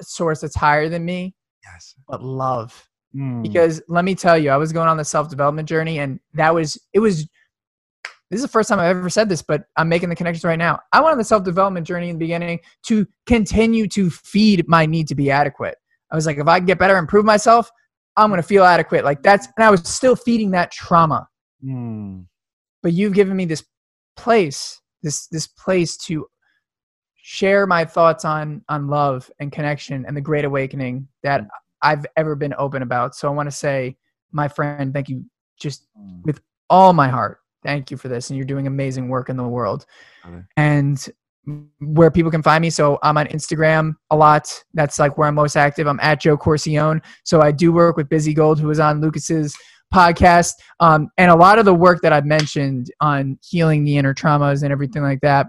a source that's higher than me, yes, but love. Mm. Because let me tell you, I was going on the self development journey, and that was it was this is the first time I've ever said this, but I'm making the connections right now. I went on the self development journey in the beginning to continue to feed my need to be adequate. I was like, if I can get better, and improve myself, I'm going to feel adequate. Like that's, and I was still feeding that trauma. Mm. But you've given me this place, this, this place to share my thoughts on, on love and connection and the great awakening that mm. I've ever been open about. So I want to say, my friend, thank you just mm. with all my heart. Thank you for this. And you're doing amazing work in the world. Okay. And where people can find me. So I'm on Instagram a lot. That's like where I'm most active. I'm at Joe Corcione. So I do work with Bizzie Gold, who was on Lucas's podcast. Um, and a lot of the work that I've mentioned on healing the inner traumas and everything like that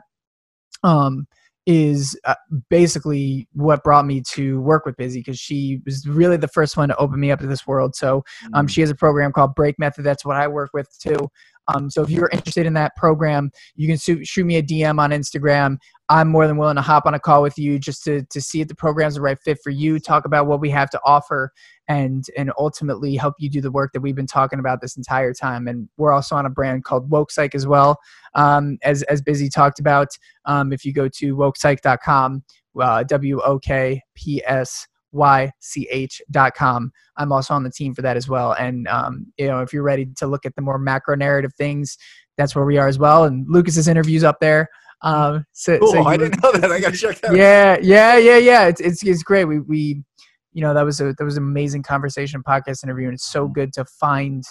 um, is uh, basically what brought me to work with Bizzie because she was really the first one to open me up to this world. So um, mm. she has a program called Break Method. That's what I work with too. Um, so if you're interested in that program, you can shoot, me a DM on Instagram. I'm more than willing to hop on a call with you just to, to see if the program's the right fit for you, talk about what we have to offer, and and ultimately help you do the work that we've been talking about this entire time. And we're also on a brand called Woke Psych as well, um, as as Bizzie talked about. Um, if you go to wokepsych.com, uh, W O K P S ych.com. I'm also on the team for that as well. And, um, you know, if you're ready to look at the more macro narrative things, that's where we are as well. And Lucas's interviews up there. Um, so, cool. So I didn't know that. I got to check that. Yeah, yeah, yeah, yeah. It's, it's, it's great. We, we, you know that was a that was an amazing conversation podcast interview and it's so good to find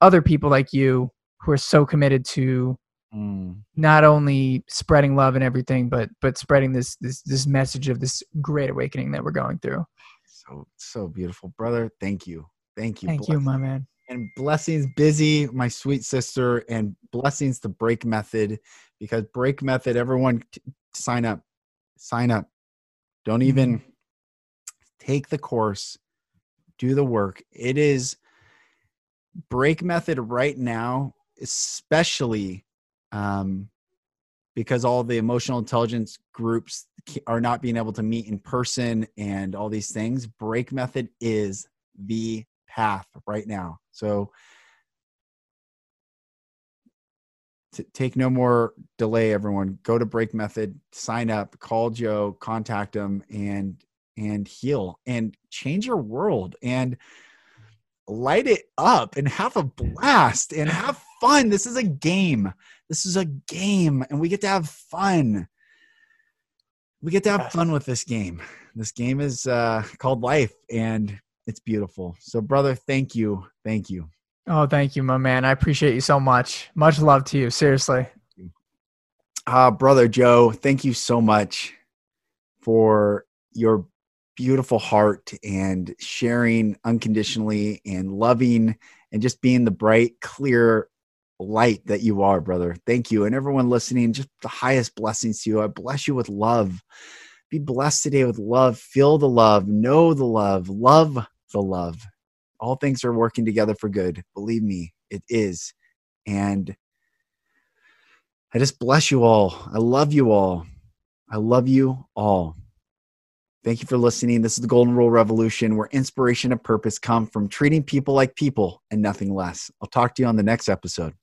other people like you who are so committed to mm. not only spreading love and everything but but spreading this this this message of this great awakening that we're going through. So so beautiful brother. Thank you. Thank you thank you my man. And blessings Bizzie my sweet sister and blessings to break method because break method everyone t- sign up sign up. Don't even mm-hmm. take the course. Do the work. It is break method right now especially um, because all the emotional intelligence groups are not being able to meet in person and all these things break method is the path right now. So t- take no more delay everyone. Go to break method sign up call joe contact him and and heal and change your world and light it up and have a blast and have fun this is a game this is a game and we get to have fun we get to have fun with this game this game is uh called life and it's beautiful so brother thank you thank you Oh, thank you, my man. I appreciate you so much. Much love to you. Seriously. Uh, brother Joe, thank you so much for your beautiful heart and sharing unconditionally and loving and just being the bright, clear light that you are, brother. Thank you. And everyone listening, just the highest blessings to you. I bless you with love. Be blessed today with love. Feel the love. Know the love. Love the love all things are working together for good. Believe me, it is. And I just bless you all. I love you all. I love you all. Thank you for listening. This is the Golden Rule Revolution, where inspiration and purpose come from treating people like people and nothing less. I'll talk to you on the next episode.